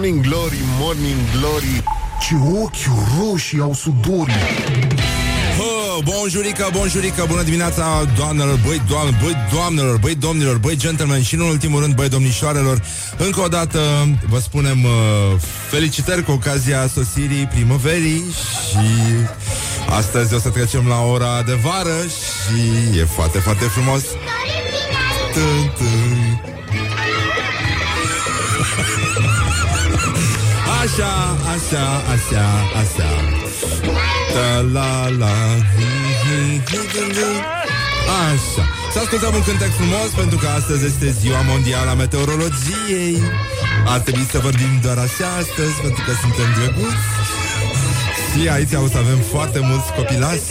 Morning Glory, Morning Glory Ce ochi roșii au sudorii Oh, bonjurică, bonjurică, bună dimineața, doamnelor, băi, doamne, băi, doamnelor, băi, domnilor, băi, gentlemen și, în ultimul rând, băi, domnișoarelor. Încă o dată vă spunem uh, felicitări cu ocazia sosirii primăverii și astăzi o să trecem la ora de vară și e foarte, foarte frumos. Așa, așa, așa, așa. Ta la la. Așa. Să ascultăm un cântec frumos pentru că astăzi este ziua mondială a meteorologiei. Ar trebui să vorbim doar așa astăzi pentru că suntem drăguți. Și aici o să avem foarte mulți copilați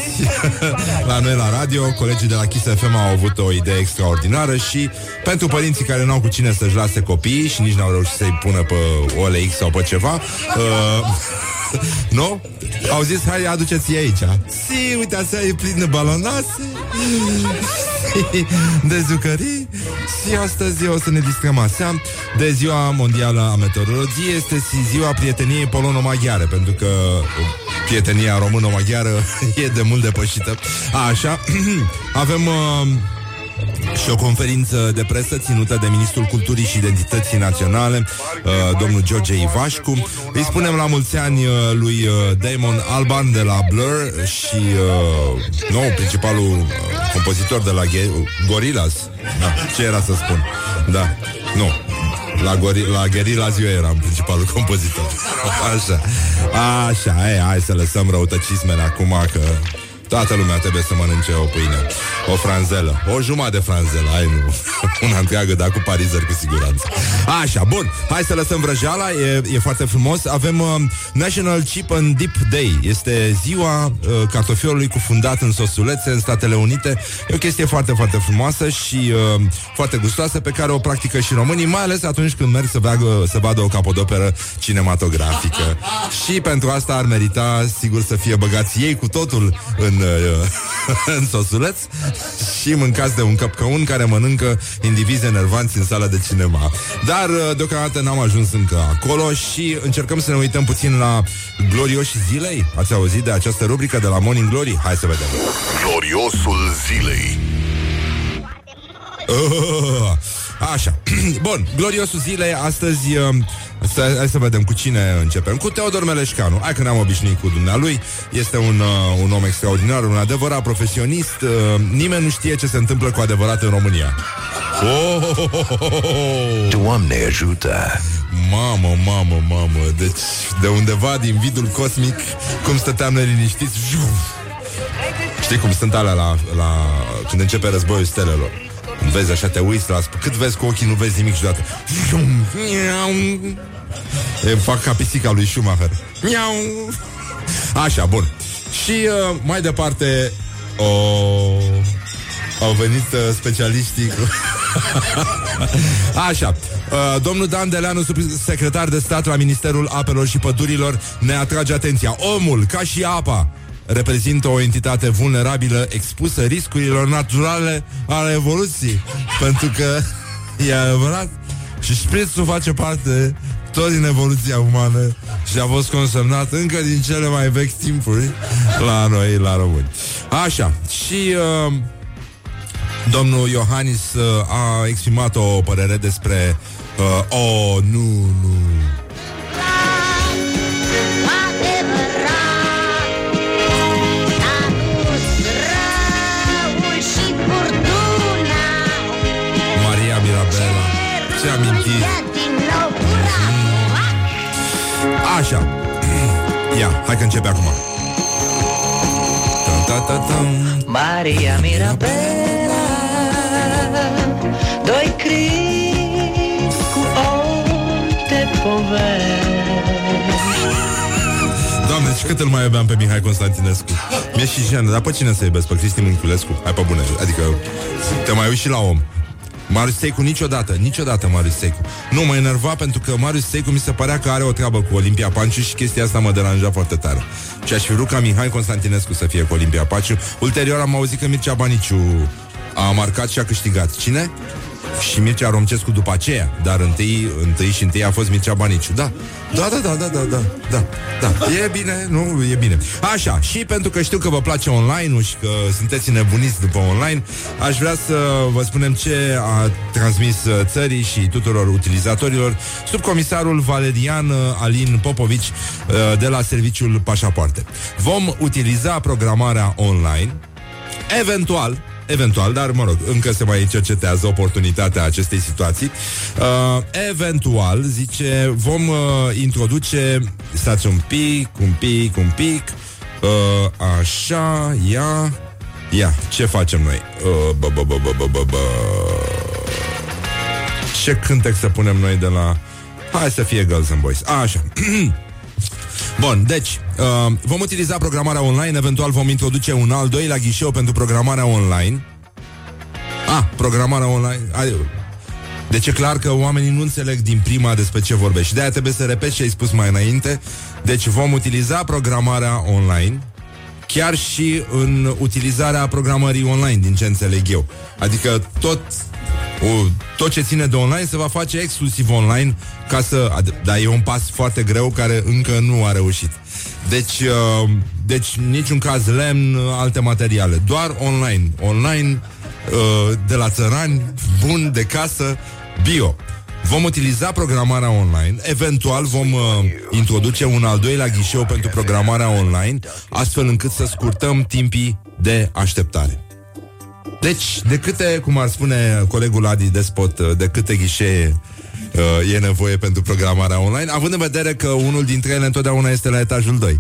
la noi la radio. Colegii de la Kiss FM au avut o idee extraordinară și pentru părinții care nu au cu cine să-și lase copiii și nici n-au reușit să-i pună pe OLX sau pe ceva, uh, nu? Au zis, hai, aduceți aici. Si, uite, așa e plin de balonase de zucării și astăzi o să ne distrăm așa de ziua mondială a meteorologiei. Este și ziua prieteniei polono-maghiare, pentru că prietenia română-maghiară e de mult depășită. Așa, avem... Uh, și o conferință de presă ținută de Ministrul Culturii și Identității Naționale, uh, domnul George Ivașcu. Îi spunem la mulți ani uh, lui uh, Damon Alban de la Blur și uh, nou principalul uh, compozitor de la Ge- Gorillaz. Da, ce era să spun? Da, nu. La, gori- la Guerilla eu eram principalul compozitor. Așa. Așa, e, hai să lăsăm răutăcismele acum că Toată lumea trebuie să mănânce o pâine. O franzelă, o jumătate de franzelă. Ai nu, una întreagă, dar cu parizer cu siguranță. Așa, bun, hai să lăsăm vrăjeala. E, e foarte frumos. Avem uh, National Chip and Dip Day. Este ziua uh, cartofiorului cufundat în sosulețe în Statele Unite. E o chestie foarte, foarte frumoasă Și uh, foarte gustoasă Pe care o practică și românii Mai ales atunci când merg să, veagă, să vadă o capodoperă cinematografică. Și pentru asta ar merita, sigur, să fie băgați ei cu totul în în sosuleț și mâncați de un căpcăun care mănâncă indivizi enervanți în sala de cinema. Dar uh, deocamdată n-am ajuns încă acolo și încercăm să ne uităm puțin la glorioși zilei. Ați auzit de această rubrică de la Morning Glory? Hai să vedem. Gloriosul zilei Uh, așa. Bun, gloriosul zilei astăzi uh, să, hai să vedem cu cine începem. Cu Teodor Meleșcanu. Hai că ne-am obișnuit cu dumnealui. Este un, uh, un om extraordinar, un adevărat profesionist. Uh, nimeni nu știe ce se întâmplă cu adevărat în România. Oh, oh, oh, oh, oh, oh. Doamne ajută Mamă, mamă, mamă Deci de undeva din vidul cosmic Cum stăteam neliniștiți Știi cum sunt alea la, la, Când începe războiul stelelor Vezi așa, te uiți la... Cât vezi cu ochii, nu vezi nimic și deodată E, Fac ca pisica lui Schumacher. Așa, bun. Și uh, mai departe o... Au venit uh, specialiștii cu... Așa. Uh, Domnul Dan Deleanu, secretar de stat la Ministerul Apelor și Pădurilor Ne atrage atenția. Omul, ca și apa reprezintă o entitate vulnerabilă expusă riscurilor naturale ale evoluției. Pentru că e adevărat și șprițul face parte tot din evoluția umană și a fost consemnat încă din cele mai vechi timpuri la noi, la români. Așa, și uh, domnul Iohannis uh, a exprimat o părere despre uh, oh, nu, nu, Ce amintiri Așa Ia, hai că începe acum Ta-ta-ta-tam. Maria Mirabela Doi cris cu ochi de povești Doamne, și cât îl mai iubeam pe Mihai Constantinescu Mi-e și jenă, dar pe cine să iubesc? Pe Cristi Mânculescu? Hai pe bune, adică te mai uiți și la om Marius Seicu niciodată, niciodată Marius Seicu Nu mă enerva pentru că Marius Seicu mi se părea că are o treabă cu Olimpia Panciu și chestia asta mă deranja foarte tare. Și aș fi vrut ca Mihai Constantinescu să fie cu Olimpia Panciu. Ulterior am auzit că Mircea Baniciu a marcat și a câștigat. Cine? și Mircea Romcescu după aceea, dar întâi, întâi și întâi a fost Mircea Baniciu. Da. Da, da, da, da, da, da, da, da. E bine, nu, e bine. Așa, și pentru că știu că vă place online-ul și că sunteți nebuniți după online, aș vrea să vă spunem ce a transmis uh, țării și tuturor utilizatorilor subcomisarul Valerian uh, Alin Popovici uh, de la Serviciul Pașapoarte. Vom utiliza programarea online, eventual, Eventual, dar mă rog, încă se mai cercetează oportunitatea acestei situații. Uh, eventual, zice, vom uh, introduce, stați un pic, un pic, un pic, uh, așa, ia, ia, ce facem noi? Uh, bă, bă, bă, bă, bă, bă, bă. Ce cântec să punem noi de la... Hai să fie Girls and Boys. Așa. Bun, deci, uh, vom utiliza programarea online, eventual vom introduce un al doilea ghișeu pentru programarea online. Ah, programarea online. Ai, deci e clar că oamenii nu înțeleg din prima despre ce vorbești. Și de-aia trebuie să repet ce ai spus mai înainte. Deci vom utiliza programarea online chiar și în utilizarea programării online, din ce înțeleg eu. Adică tot o, tot ce ține de online se va face exclusiv online ca să... Dar e un pas foarte greu care încă nu a reușit. Deci, uh, deci niciun caz lemn, alte materiale. Doar online. Online, uh, de la țărani, bun, de casă, bio. Vom utiliza programarea online, eventual vom uh, introduce un al doilea ghișeu pentru programarea online, astfel încât să scurtăm timpii de așteptare. Deci, de câte, cum ar spune colegul Adi Despot, uh, de câte ghișee uh, e nevoie pentru programarea online, având în vedere că unul dintre ele întotdeauna este la etajul 2.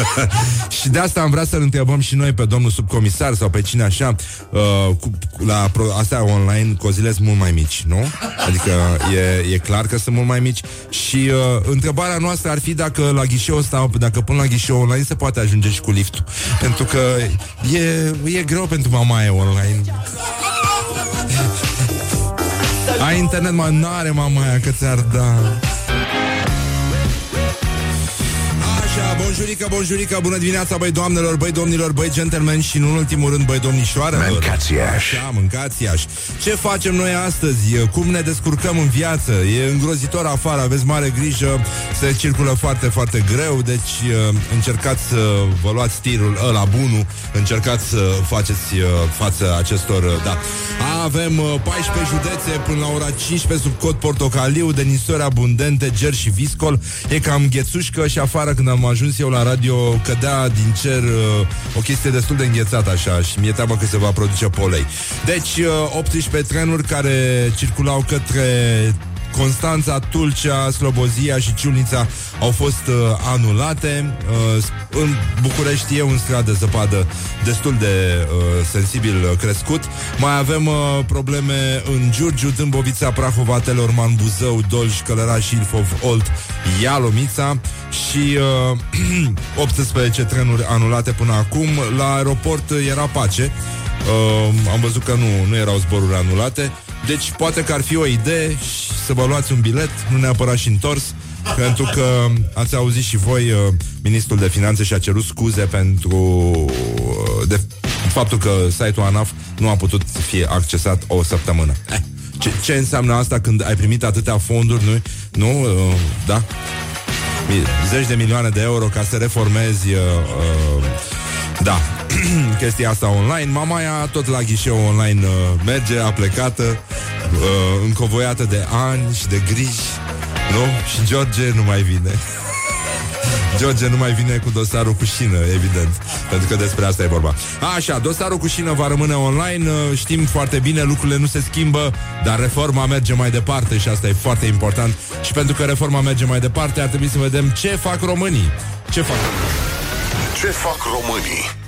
și de asta am vrea să-l întrebăm și noi pe domnul subcomisar sau pe cine așa, uh, cu, la pro, astea online, cozile sunt mult mai mici, nu? Adică e, e clar că sunt mult mai mici și uh, întrebarea noastră ar fi dacă la ghișeul ăsta, dacă până la ghișeul online se poate ajunge și cu liftul. Pentru că e, e greu pentru mamaie online. Ai internet, mă, n-are mamaia că ți-ar da. Așa, bonjurică, bonjurică, bună dimineața, băi doamnelor, băi domnilor, băi gentlemen și în ultimul rând, băi domnișoarelor. Mâncați iași. Așa, mâncați iași. Ce facem noi astăzi? Cum ne descurcăm în viață? E îngrozitor afară, aveți mare grijă, se circulă foarte, foarte greu, deci uh, încercați să vă luați tirul ăla bunul, încercați să faceți uh, față acestor, uh, da. Avem 14 județe până la ora 15 sub cod portocaliu, de nisori abundente, ger și viscol. E cam ghețușcă și afară când am ajuns eu la radio cădea din cer uh, o chestie destul de înghețată așa și mi-e teamă că se va produce polei. Deci uh, 18 trenuri care circulau către Constanța, Tulcea, Slobozia și Ciulnița au fost uh, anulate. Uh, în București e un strat de zăpadă destul de uh, sensibil uh, crescut. Mai avem uh, probleme în Giurgiu, Dâmbovița, Prahova, Telorman, Buzău, Dolj, Călăraș, Ilfov, Olt, Ialomița și uh, 18 trenuri anulate până acum. La aeroport era pace. Uh, am văzut că nu, nu erau zboruri anulate. Deci poate că ar fi o idee să vă luați un bilet, nu neapărat și întors, pentru că ați auzit și voi, uh, ministrul de finanțe și-a cerut scuze pentru uh, de faptul că site-ul ANAF nu a putut fi accesat o săptămână. Eh, ce, ce înseamnă asta când ai primit atâtea fonduri, nu? Nu? Uh, da? Zeci de milioane de euro ca să reformezi uh, uh, da, chestia asta online. Mamaia tot la ghișeu online uh, merge, a plecată, uh, încovoiată de ani și de griji, nu? Și George nu mai vine. George nu mai vine cu dosarul cu șină, evident, pentru că despre asta e vorba. Așa, dosarul cu șină va rămâne online, uh, știm foarte bine, lucrurile nu se schimbă, dar reforma merge mai departe și asta e foarte important. Și pentru că reforma merge mai departe, ar trebui să vedem ce fac românii. Ce fac? Ce fac românii?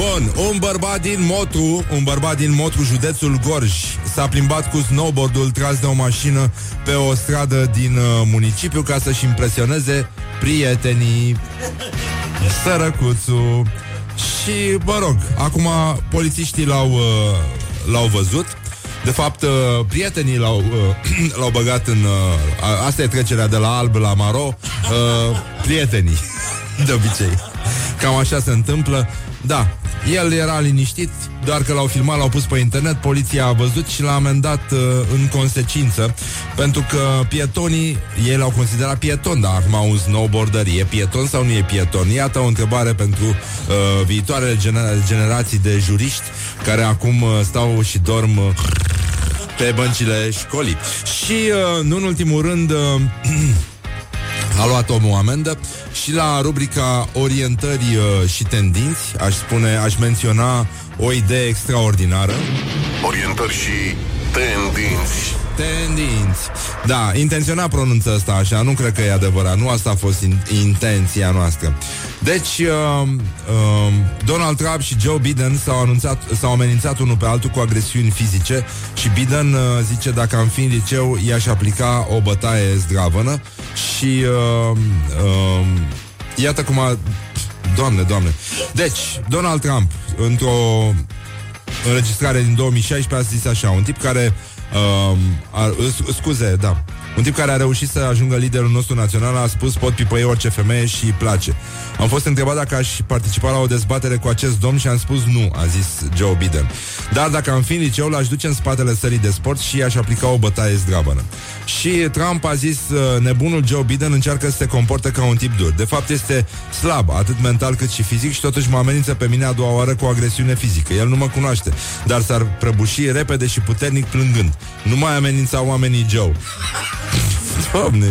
Bun, un bărbat din Motru, un bărbat din Motru, județul Gorj, s-a plimbat cu snowboardul tras de o mașină pe o stradă din uh, municipiu ca să-și impresioneze prietenii. Sărăcuțul. Și, mă rog, acum polițiștii l-au, uh, l-au văzut. De fapt, uh, prietenii l-au, uh, l-au băgat în... Uh, a- asta e trecerea de la alb la maro. Uh, prietenii, de obicei. Cam așa se întâmplă. Da, el era liniștit, doar că l-au filmat, l-au pus pe internet, poliția a văzut și l-a amendat uh, în consecință, pentru că pietonii, ei l-au considerat pieton, dar acum un snowboarder e pieton sau nu e pieton? Iată o întrebare pentru uh, viitoarele gener- generații de juriști care acum uh, stau și dorm uh, pe băncile școlii. Și, uh, nu în ultimul rând, uh, a luat omul amendă și la rubrica orientări uh, și tendinți, aș spune, aș menționa o idee extraordinară. Orientări și tendinți. Tendinți. Da, intenționat pronunță asta așa, nu cred că e adevărat, nu asta a fost in- intenția noastră. Deci, uh, uh, Donald Trump și Joe Biden s-au, anunțat, s-au amenințat unul pe altul cu agresiuni fizice și Biden uh, zice dacă am fi în liceu, i-aș aplica o bătaie zdravănă și uh, uh, iată cum a... Doamne, doamne. Deci, Donald Trump, într-o înregistrare din 2016 a zis așa, un tip care uh, a, s- scuze, da, un tip care a reușit să ajungă liderul nostru național a spus pot pipăi orice femeie și îi place. Am fost întrebat dacă aș participa la o dezbatere cu acest domn și am spus nu, a zis Joe Biden. Dar dacă am fi în liceu, l-aș duce în spatele sării de sport și aș aplica o bătaie zdravănă. Și Trump a zis, uh, nebunul Joe Biden încearcă să se comporte ca un tip dur. De fapt este slab, atât mental cât și fizic și totuși mă amenință pe mine a doua oară cu agresiune fizică. El nu mă cunoaște, dar s-ar prăbuși repede și puternic plângând. Nu mai amenința oamenii Joe. Doamne,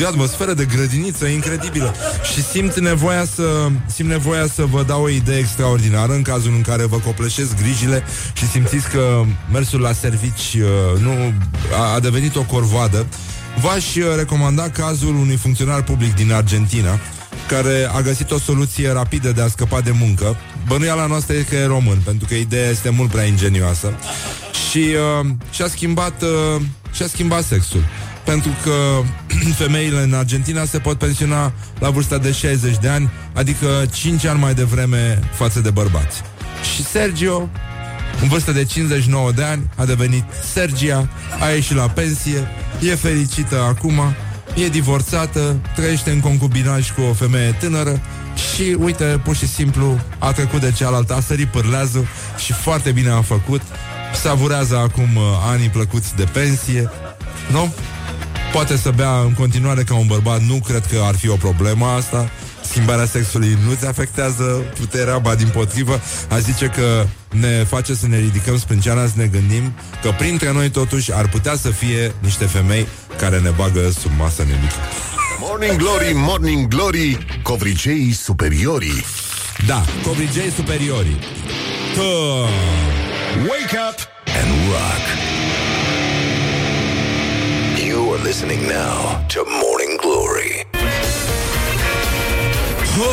e o atmosferă de grădiniță incredibilă Și simt nevoia să Simt nevoia să vă dau o idee extraordinară În cazul în care vă copleșesc grijile Și simțiți că mersul la servici uh, Nu a, a devenit o corvoadă V-aș uh, recomanda cazul unui funcționar public din Argentina care a găsit o soluție rapidă de a scăpa de muncă. Bănuiala noastră e că e român, pentru că ideea este mult prea ingenioasă. Și uh, și-a schimbat, uh, și-a schimbat sexul. Pentru că femeile în Argentina se pot pensiona la vârsta de 60 de ani, adică 5 ani mai devreme față de bărbați. Și Sergio, în vârstă de 59 de ani, a devenit Sergia, a ieșit la pensie, e fericită acum, e divorțată, trăiește în concubinaj cu o femeie tânără și, uite, pur și simplu a trecut de cealaltă, a sărit pârleazul și foarte bine a făcut. Savurează acum uh, anii plăcuți de pensie, nu? Poate să bea în continuare ca un bărbat, nu cred că ar fi o problemă asta. Schimbarea sexului nu-ți afectează puterea, ba din potrivă, aș zice că ne face să ne ridicăm sprânceana, să ne gândim că printre noi totuși ar putea să fie niște femei care ne bagă sub masă nemică. Morning Glory, Morning Glory, covriceii superiorii. Da, covrigei superiorii. Tă... Wake up and rock. Listening now to Morning Glory. Hă,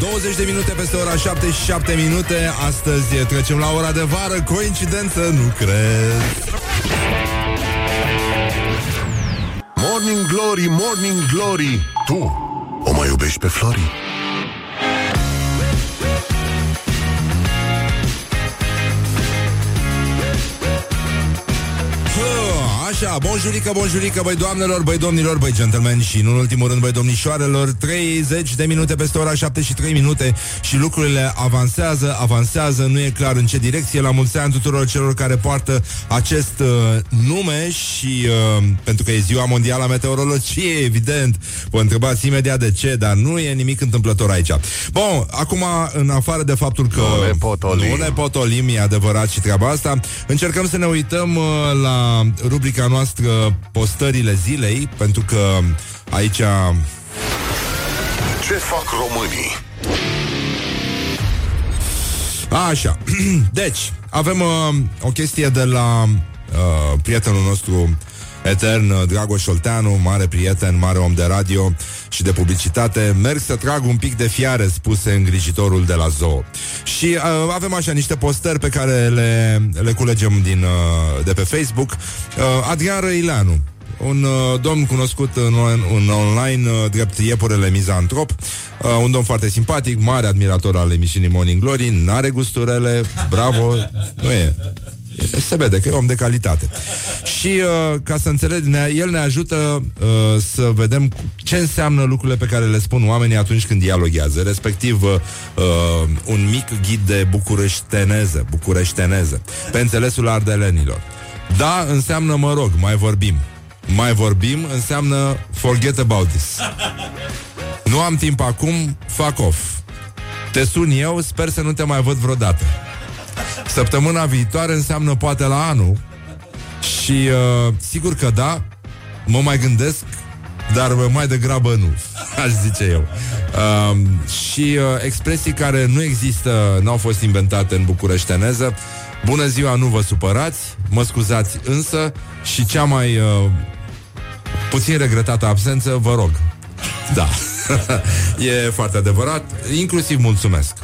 20 de minute peste ora 7 și 7 minute Astăzi trecem la ora de vară Coincidență? Nu cred Morning Glory, Morning Glory. Tu o mai iubești pe Flori? Așa, bonjurică, bonjurică, băi doamnelor, băi domnilor, băi gentlemen și în ultimul rând, băi domnișoarelor 30 de minute peste ora 7 și 3 minute și lucrurile avansează, avansează, nu e clar în ce direcție La mulți ani tuturor celor care poartă acest uh, nume și uh, pentru că e ziua mondială a meteorologiei, evident Vă întrebați imediat de ce, dar nu e nimic întâmplător aici Bun, acum, în afară de faptul că Nu ne potolim. nu ne potolim, e adevărat și treaba asta Încercăm să ne uităm uh, la rubrica noastră postările zilei, pentru că aici Ce fac românii? Așa. Deci, avem uh, o chestie de la uh, prietenul nostru etern, uh, Dragoș Olteanu, mare prieten, mare om de radio și de publicitate. Merg să trag un pic de fiare, spuse îngrijitorul de la zoo. Și uh, avem așa niște postări pe care le, le culegem din, uh, de pe Facebook. Uh, Adrian Răileanu, un uh, domn cunoscut în, în online uh, drept iepurele mizantrop, uh, un domn foarte simpatic, mare admirator al emisiunii Morning Glory, n-are gusturele, bravo, nu e. Se vede că e om de calitate. Și uh, ca să înțelegi, ne, el ne ajută uh, să vedem ce înseamnă lucrurile pe care le spun oamenii atunci când dialoghează, respectiv uh, uh, un mic ghid de bucureșteneză, bucureșteneză, pe înțelesul ardelenilor. Da înseamnă mă rog, mai vorbim. Mai vorbim înseamnă forget about this. Nu am timp acum, fuck off. Te sun eu, sper să nu te mai văd vreodată. Săptămâna viitoare înseamnă poate la anul și uh, sigur că da, mă mai gândesc, dar mai degrabă nu, aș zice eu. Uh, și uh, expresii care nu există, n-au fost inventate în bucureșteneză. Bună ziua, nu vă supărați, mă scuzați însă și cea mai uh, puțin regretată absență, vă rog. Da, e foarte adevărat, inclusiv mulțumesc.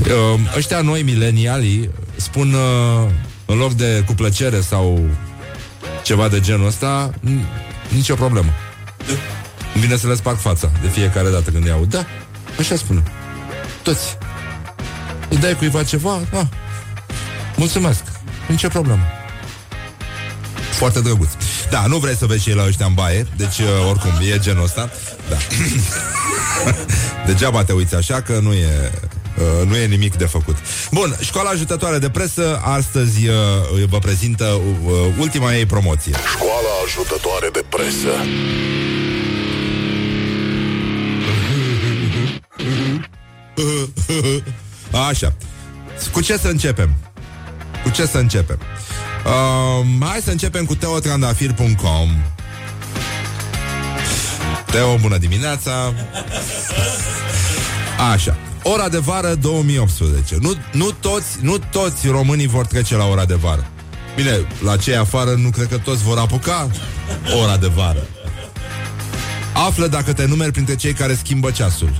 Uh, ăștia noi, milenialii, spun uh, în loc de cu plăcere sau ceva de genul ăsta, n- nicio problemă. Îmi vine să le sparg fața de fiecare dată când îi aud. Da, așa spune. Toți. Îi dai cuiva ceva? Da. Mulțumesc. Nicio problemă. Foarte drăguț. Da, nu vrei să vezi și la ăștia în baie, deci uh, oricum e genul ăsta. Da. Degeaba te uiți așa că nu e Uh, nu e nimic de făcut. Bun, școala ajutătoare de presă astăzi uh, vă prezintă uh, ultima ei promoție. Școala ajutătoare de presă. Așa. Cu ce să începem? Cu ce să începem? Uh, hai să începem cu teotrandafir.com Teo, bună dimineața Așa Ora de vară 2018 nu, nu, toți, nu toți românii vor trece la ora de vară. Bine, la cei afară nu cred că toți vor apuca ora de vară. Află dacă te numeri printre cei care schimbă ceasul.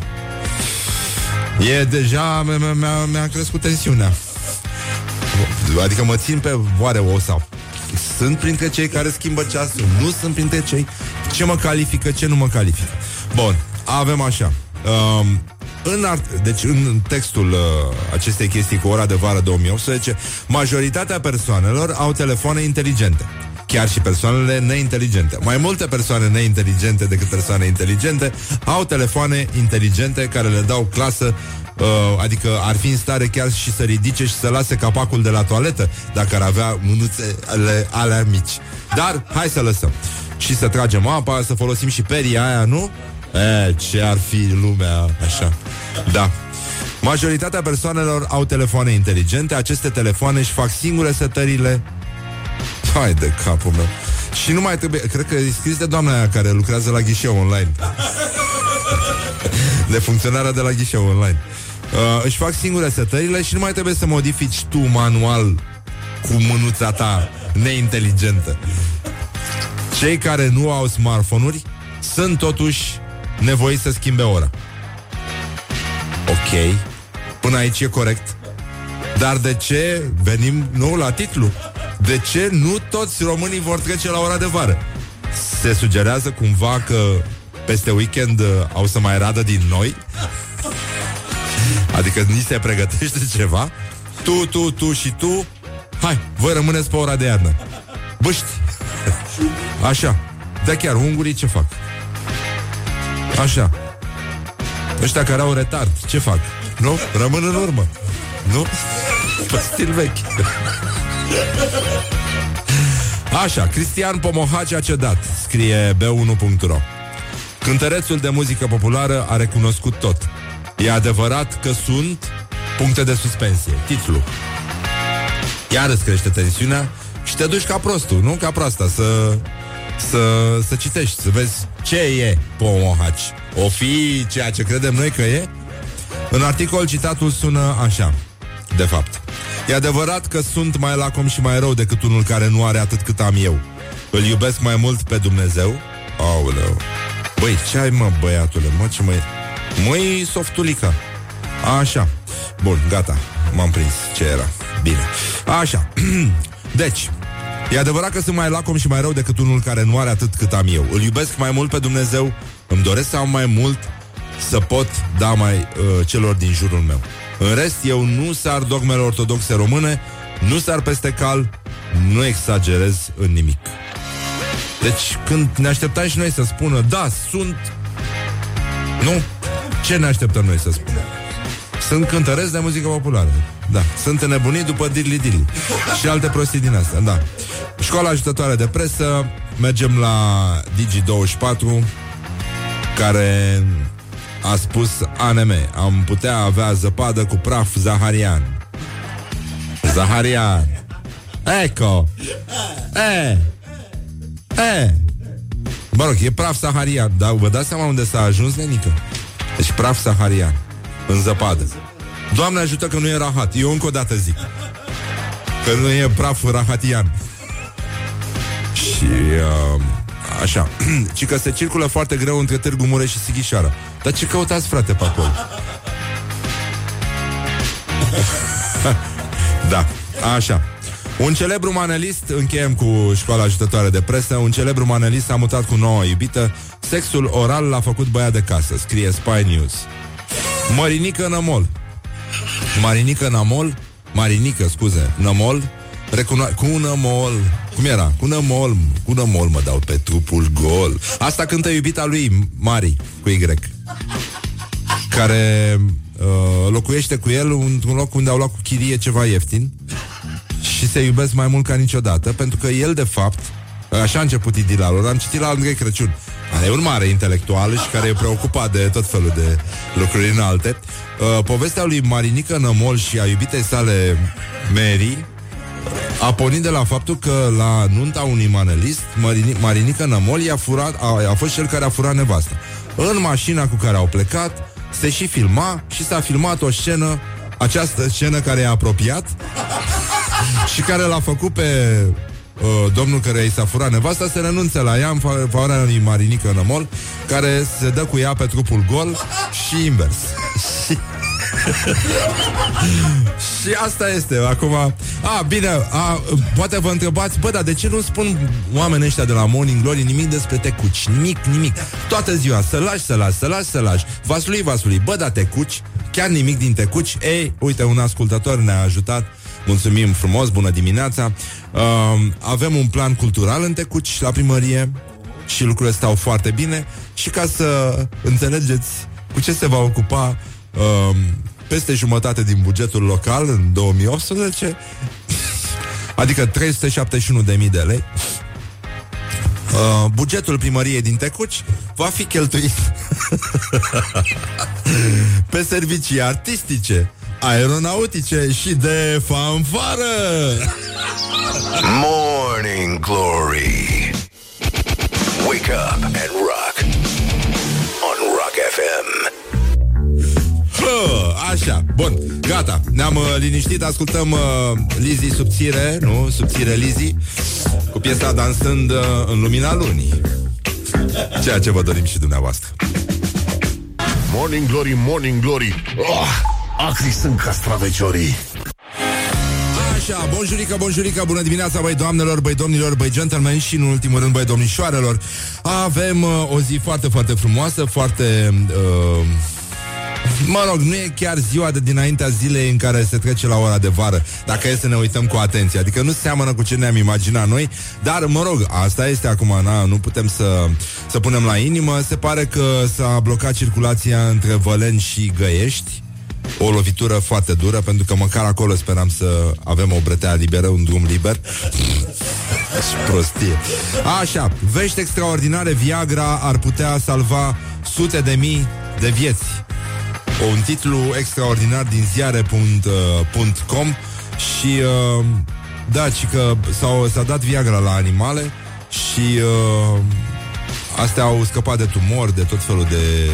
E deja, mi-a, mi-a, mi-a crescut tensiunea. Adică mă țin pe voare o sau. Sunt printre cei care schimbă ceasul Nu sunt printre cei Ce mă califică, ce nu mă califică. Bun, avem așa. Um, în art- deci în textul uh, acestei chestii cu ora de vară 2018 Majoritatea persoanelor au telefoane inteligente. Chiar și persoanele neinteligente. Mai multe persoane neinteligente decât persoane inteligente Au telefoane inteligente care le dau clasă uh, Adică ar fi în stare chiar și să ridice și să lase capacul de la toaletă Dacă ar avea mânuțele alea mici. Dar hai să lăsăm. Și să tragem apa, să folosim și peria aia, nu? E, ce ar fi lumea așa. Da. Majoritatea persoanelor au telefoane inteligente. Aceste telefoane își fac singure setările. Hai de capul meu. Și nu mai trebuie, cred că e scris de doamna aia Care lucrează la ghișeu online. De funcționarea de la ghișeu online. Uh, Își fac singure setările Și nu mai trebuie să modifici tu manual Cu mânuța ta neinteligentă. Cei care nu au smartphone-uri Sunt totuși nevoiți să schimbe ora Ok Până aici e corect Dar de ce venim nou la titlu? De ce nu toți românii vor trece la ora de vară? Se sugerează cumva că peste weekend uh, au să mai radă din noi? Adică ni se pregătește ceva? Tu, tu, tu și tu Hai, voi rămâneți pe ora de iarnă Băști Așa Dar chiar, ungurii ce fac? Așa. Ăștia care au retard, ce fac? Nu? Rămân în urmă. Nu? Pe stil vechi. Așa, Cristian Pomohaci a cedat Scrie b1.ro Cântărețul de muzică populară a recunoscut tot. E adevărat că sunt puncte de suspensie. Titlu. Iar îți crește tensiunea și te duci ca prostul, nu? Ca proasta, să, să, să citești, să vezi ce e Pomohaci. O fi ceea ce credem noi că e? În articol citatul sună așa, de fapt. E adevărat că sunt mai lacom și mai rău decât unul care nu are atât cât am eu. Îl iubesc mai mult pe Dumnezeu? Aoleu. Băi, ce ai mă, băiatule? Mă, ce mai... Măi, softulica. Așa. Bun, gata. M-am prins. Ce era? Bine. Așa. deci, E adevărat că sunt mai lacom și mai rău decât unul care nu are atât cât am eu. Îl iubesc mai mult pe Dumnezeu, îmi doresc să am mai mult, să pot da mai uh, celor din jurul meu. În rest, eu nu sar dogmele ortodoxe române, nu sar peste cal, nu exagerez în nimic. Deci când ne așteptam și noi să spună Da, sunt Nu? Ce ne așteptăm noi să spunem? Sunt cântăreți de muzică populară Da, sunt nebunit după Dirli Dirli Și alte prostii din astea, da Școala ajutătoare de presă. Mergem la Digi24 Care a spus ANM Am putea avea zăpadă cu praf zaharian. Zaharian. Eco. E. E. Mă rog, e praf saharian Dar vă dați seama unde s-a ajuns, nenică? Deci praf saharian În zăpadă. Doamne ajută că nu e rahat. Eu încă o dată zic Că nu e praf rahatian Și uh, Așa. Ci că se circulă foarte greu între Târgu Mureș și Sighișoara. Dar ce căutați, frate, pe acolo? da, așa. Un celebru manelist, încheiem cu școala ajutătoare de presă, un celebru manelist s-a mutat cu noua iubită, sexul oral l-a făcut băiat de casă, scrie Spy News. Marinică Nămol. Marinică Nămol, Marinică, scuze, Nămol, recuno- cu nămol, cum era? Cu nămol, cu nămol mă dau pe trupul gol. Asta cântă iubita lui, Mari, cu Y. Care uh, locuiește cu el într-un loc unde au luat cu chirie ceva ieftin și se iubesc mai mult ca niciodată, pentru că el, de fapt, așa a început idila lor, am citit la Andrei Crăciun, care e un mare intelectual și care e preocupat de tot felul de lucruri înalte. Uh, povestea lui Marinică Nămol și a iubitei sale Mary a pornit de la faptul că la nunta unui manelist, Marini, Marinică Nămol i-a furat, a, a fost cel care a furat nevasta. În mașina cu care au plecat, se și filma și s-a filmat o scenă, această scenă care i-a apropiat și care l-a făcut pe uh, domnul care i s-a furat nevasta să renunțe la ea în favoarea lui Marinică Nămol, care se dă cu ea pe trupul gol și invers. și... și asta este acum. A, bine, a, poate vă întrebați, bă, dar de ce nu spun oamenii ăștia de la Morning Glory nimic despre tecuci? Nimic, nimic. Toată ziua, să lași, să lași, să lași, să lași. Vaslui, vaslui, bă, da tecuci, chiar nimic din tecuci. Ei, uite, un ascultător ne-a ajutat Mulțumim frumos, bună dimineața uh, Avem un plan cultural în Tecuci La primărie Și lucrurile stau foarte bine Și ca să înțelegeți cu ce se va ocupa uh, Peste jumătate din bugetul local În 2018 Adică 371.000 de lei Uh, bugetul primăriei din Tecuci va fi cheltuit pe servicii artistice, aeronautice și de fanfară. Morning Glory. Wake up and rock on Rock FM. Hă, așa, bun, gata Ne-am uh, liniștit, ascultăm uh, Lizzy Subțire, nu? Subțire Lizzy Cu piesa Dansând uh, în lumina lunii. Ceea ce vă dorim și dumneavoastră. Morning Glory, Morning Glory. Oh, Acri sunt castraveciorii. Așa, bonjurică, bonjurică, bună dimineața, băi doamnelor, băi domnilor, băi gentlemen și în ultimul rând, băi domnișoarelor. Avem uh, o zi foarte, foarte frumoasă, foarte... Uh, Mă rog, nu e chiar ziua de dinaintea zilei în care se trece la ora de vară, dacă e să ne uităm cu atenție. Adică nu seamănă cu ce ne-am imaginat noi, dar, mă rog, asta este acum, na, nu putem să, să punem la inimă. Se pare că s-a blocat circulația între Vălen și Găiești. O lovitură foarte dură, pentru că măcar acolo speram să avem o bretea liberă, un drum liber. Și prostie. Așa, vești extraordinare, Viagra ar putea salva sute de mii de vieți un titlu extraordinar din ziare.com și uh, da, și că s-au, s-a dat Viagra la animale și uh, astea au scăpat de tumori, de tot felul de,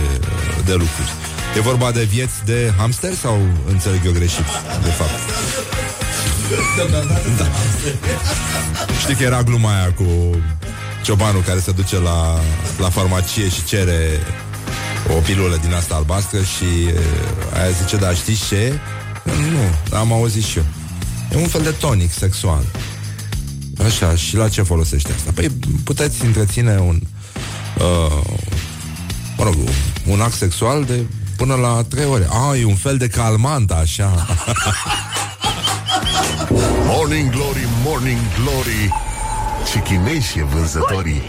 de lucruri. E vorba de vieți de hamster sau înțeleg eu greșit, de fapt? Da. Știi că era gluma aia cu ciobanul care se duce la, la farmacie și cere o pilulă din asta albastră și uh, aia zice, da, știți ce? Nu, am auzit și eu. E un fel de tonic sexual. Așa, și la ce folosește asta? Păi puteți întreține un uh, mă rog, un act sexual de până la trei ore. Ah, e un fel de calmant, așa. Morning Glory, Morning Glory Ce chinezi e vânzătorii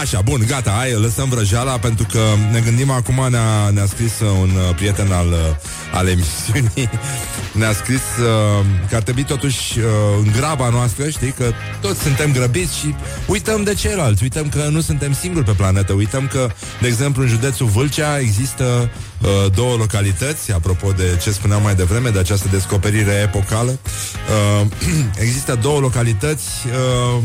Așa, bun, gata, hai, lăsăm vrăjeala Pentru că ne gândim acum Ne-a, ne-a scris uh, un uh, prieten al, uh, al emisiunii. Ne-a scris uh, că ar trebui totuși uh, În graba noastră, știi, că Toți suntem grăbiți și uităm de ceilalți. Uităm că nu suntem singuri pe planetă. Uităm că, de exemplu, în județul Vâlcea Există uh, două localități Apropo de ce spuneam mai devreme De această descoperire epocală. Uh, Există două localități uh,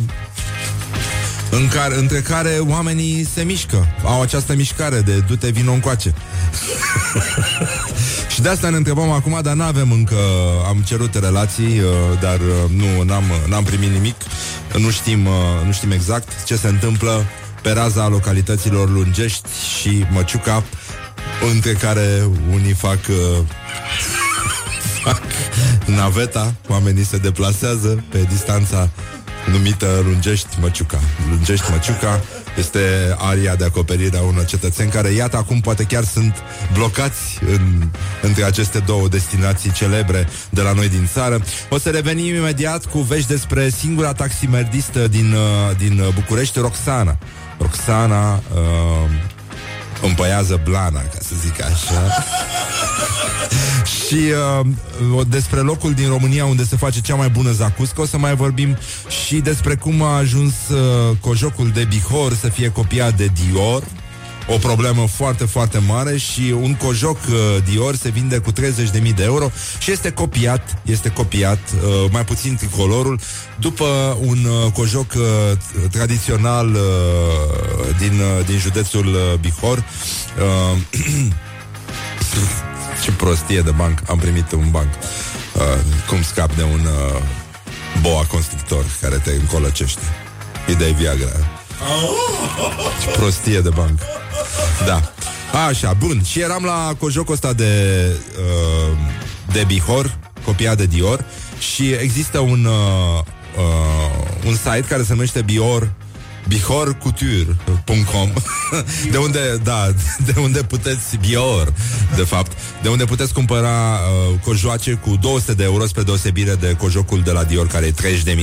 în care, între care oamenii se mișcă, au această mișcare de du-te vino încoace. și de asta ne întrebăm acum, dar nu avem încă, am cerut relații, uh, dar uh, nu, n-am, n-am primit nimic, nu știm, uh, nu știm exact ce se întâmplă pe raza localităților Lungești și Măciuca, între care unii fac fac naveta, oamenii se deplasează pe distanța numită Lungești Măciuca. Lungești Măciuca este aria de acoperire a unor cetățeni care, iată, acum poate chiar sunt blocați în, între aceste două destinații celebre de la noi din țară. O să revenim imediat cu vești despre singura taximerdistă din, uh, din București, Roxana. Roxana uh, împăiază blana, ca să zic așa. și uh, despre locul din România unde se face cea mai bună zacuscă o să mai vorbim și despre cum a ajuns uh, cojocul de Bihor să fie copiat de Dior o problemă foarte, foarte mare și un cojoc uh, Dior se vinde cu 30.000 de euro și este copiat, este copiat, uh, mai puțin tricolorul, după un uh, cojoc uh, tradițional uh, din, uh, din județul uh, Bihor. Uh, ce prostie de banc am primit un banc. Uh, cum scap de un uh, boa constructor care te încolăcește. Îi dai Viagra. Ce prostie de banc. Da. Așa, bun. Și eram la cojocul ăsta de, uh, de Bihor, copiat de Dior, și există un, uh, uh, un site care se numește Bior bihorcouture.com de unde, da, de unde puteți Bior, de fapt, de unde puteți cumpăra uh, cojoace cu 200 de euro spre deosebire de cojocul de la Dior care e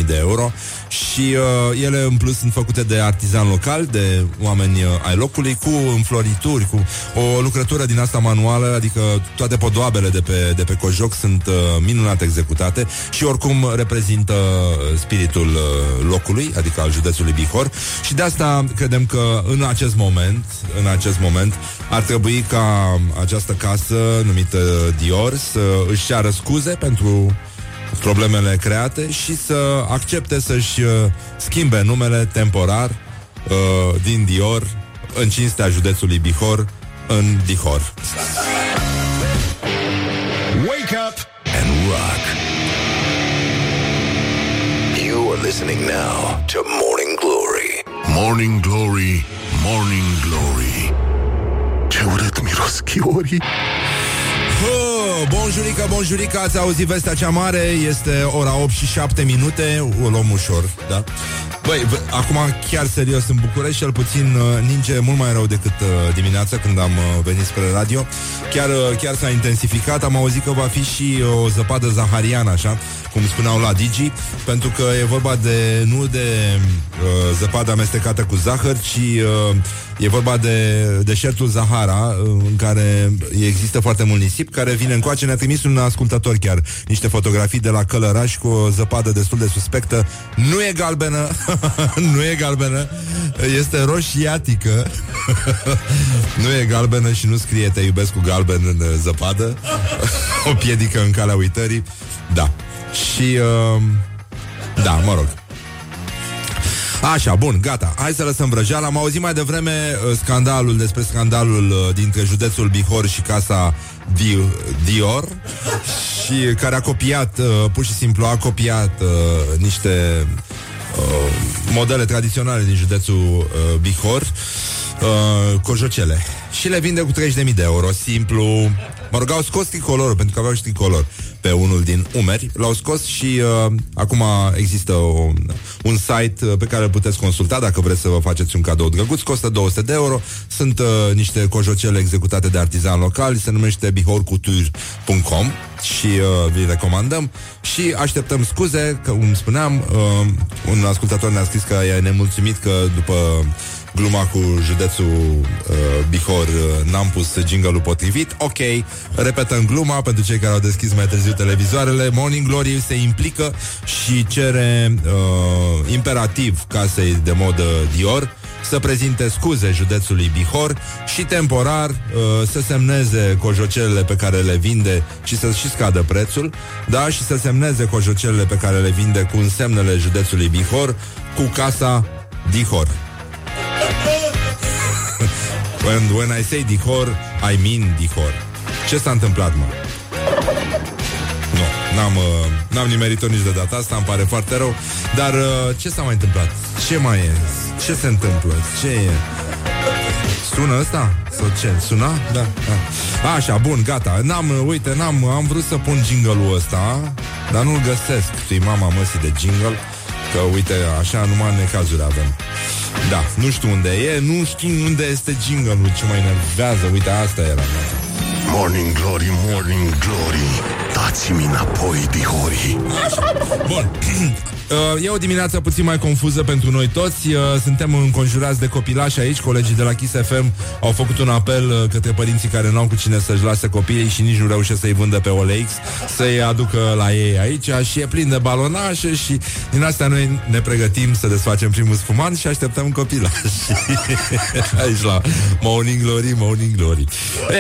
30.000 de euro. Și uh, ele în plus sunt făcute de artizan local, de oameni uh, ai locului cu înflorituri, cu o lucrătură din asta manuală, adică toate podoabele de pe, de pe cojoc sunt uh, minunat executate și oricum reprezintă uh, spiritul uh, locului, adică al județului Bihor și de asta credem că în acest moment, în acest moment, ar trebui ca această casă numită Dior să își ceară scuze pentru problemele create și să accepte să-și uh, schimbe numele temporar uh, din Dior în cinstea județului Bihor în Dihor. Wake up and rock. You are listening now to Morning Glory. Morning Glory, Morning Glory. Ce urât miros chiorii. Oh, bonjurică, bonjurică, ați auzit vestea cea mare? Este ora 8 și 7 minute. O luăm ușor, da? Băi, v- acum chiar serios în București Cel puțin uh, ninge mult mai rău decât uh, dimineața Când am uh, venit spre radio. Chiar, uh, chiar s-a intensificat. Am auzit că va fi și uh, o zăpadă zahariană Așa, cum spuneau la Digi Pentru că e vorba de, nu de uh, zăpadă amestecată cu zahăr Ci uh, e vorba de deșertul Zahara uh, În care există foarte mult nisip Care vine încoace, ne-a trimis un ascultător chiar Niște fotografii de la Călăraș Cu o zăpadă destul de suspectă. Nu e galbenă Nu e galbenă. Este roșiatică. Nu e galbenă și nu scrie Te iubesc cu galben în uh, zăpadă. O piedică în calea uitării. Da. Și uh, Da, mă rog Așa, bun, gata. Hai să lăsăm vrăjeala. Am auzit mai devreme uh, scandalul despre scandalul uh, dintre județul Bihor și casa Di- Dior și care a copiat, uh, pur și simplu a copiat uh, niște uh, modele tradiționale din județul uh, Bihor uh, cojocele și le vinde cu 30.000 de euro simplu mă rog, au scos tricolorul pentru că aveau și tricolor pe unul din umeri. L-au scos și uh, acum există o, un site uh, pe care îl puteți consulta dacă vreți să vă faceți un cadou drăguț. Costă 200 de euro. Sunt uh, niște cojocele executate de artizan locali. Se numește bihorcouture.com și uh, vi recomandăm și așteptăm scuze că, cum spuneam, uh, un ascultător ne-a scris că e nemulțumit că după gluma cu județul uh, Bihor uh, n-am pus jingle-ul potrivit. Ok, repetăm gluma pentru cei care au deschis mai târziu televizoarele. Morning Glory se implică și cere uh, imperativ casei de modă Dior să prezinte scuze județului Bihor și temporar uh, să semneze cojocelele pe care le vinde și să și scadă prețul, da, și să semneze cojocelele pe care le vinde cu însemnele județului Bihor cu casa Dihor. When, when I say Dihor, I mean Dihor. Ce s-a întâmplat, mă? Nu, n-am, uh, n-am nimerit-o nici de data asta, îmi pare foarte rău. Dar uh, ce s-a mai întâmplat? Ce mai e? Ce se întâmplă? Ce e? Sună ăsta? Sau ce? Suna? Da, da. Așa, bun, gata. N-am, uh, uite, n-am, am vrut să pun jingle-ul ăsta, dar nu-l găsesc. Tu mama măsii de jingle. Că, uite, așa numai necazuri avem. Da, nu știu unde e, nu știu unde este jingle-ul, ce mă enervează. Uite, asta era. Morning Glory, Morning Glory Dați-mi înapoi, dihorii Bun. Uh, E o dimineață puțin mai confuză pentru noi toți. Uh, Suntem înconjurați de copilași aici. Colegii de la Kiss FM au făcut un apel uh, Către părinții care n-au cu cine să-și lase copiii Și nici nu reușesc să-i vândă pe OLX Să-i aducă la ei aici. Și e plin de balonașe Și din astea noi ne pregătim să desfacem primul sfumant Și așteptăm copilași Aici la Morning Glory, Morning Glory.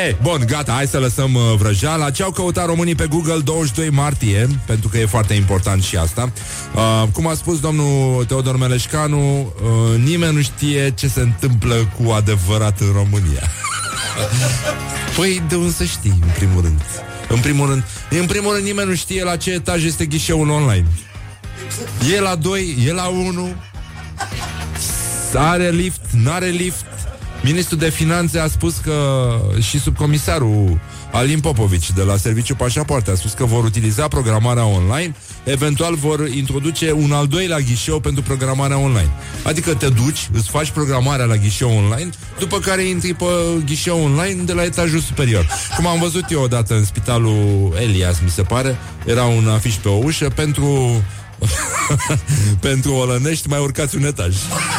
E, bun, gata, hai să lăsăm uh, vrăjeala. Ce au căutat românii pe Google 22 martie Pentru că e foarte important și asta. Uh, Cum a spus domnul Teodor Meleșcanu uh, Nimeni nu știe ce se întâmplă cu adevărat în România. Păi de unde să știi, în primul rând? În primul rând În primul rând nimeni nu știe la ce etaj este ghișeul online. E la 2, e la 1 are lift, n-are lift. Ministrul de Finanțe a spus că și subcomisarul Alin Popovici de la Serviciu Pașapoarte a spus că vor utiliza programarea online, eventual vor introduce un al doilea ghișeu pentru programarea online. Adică te duci, îți faci programarea la ghișeu online, după care intri pe ghișeu online de la etajul superior. Cum am văzut eu odată în spitalul Elias, mi se pare, era un afiș pe o ușă pentru pentru olănești mai urcați un etaj.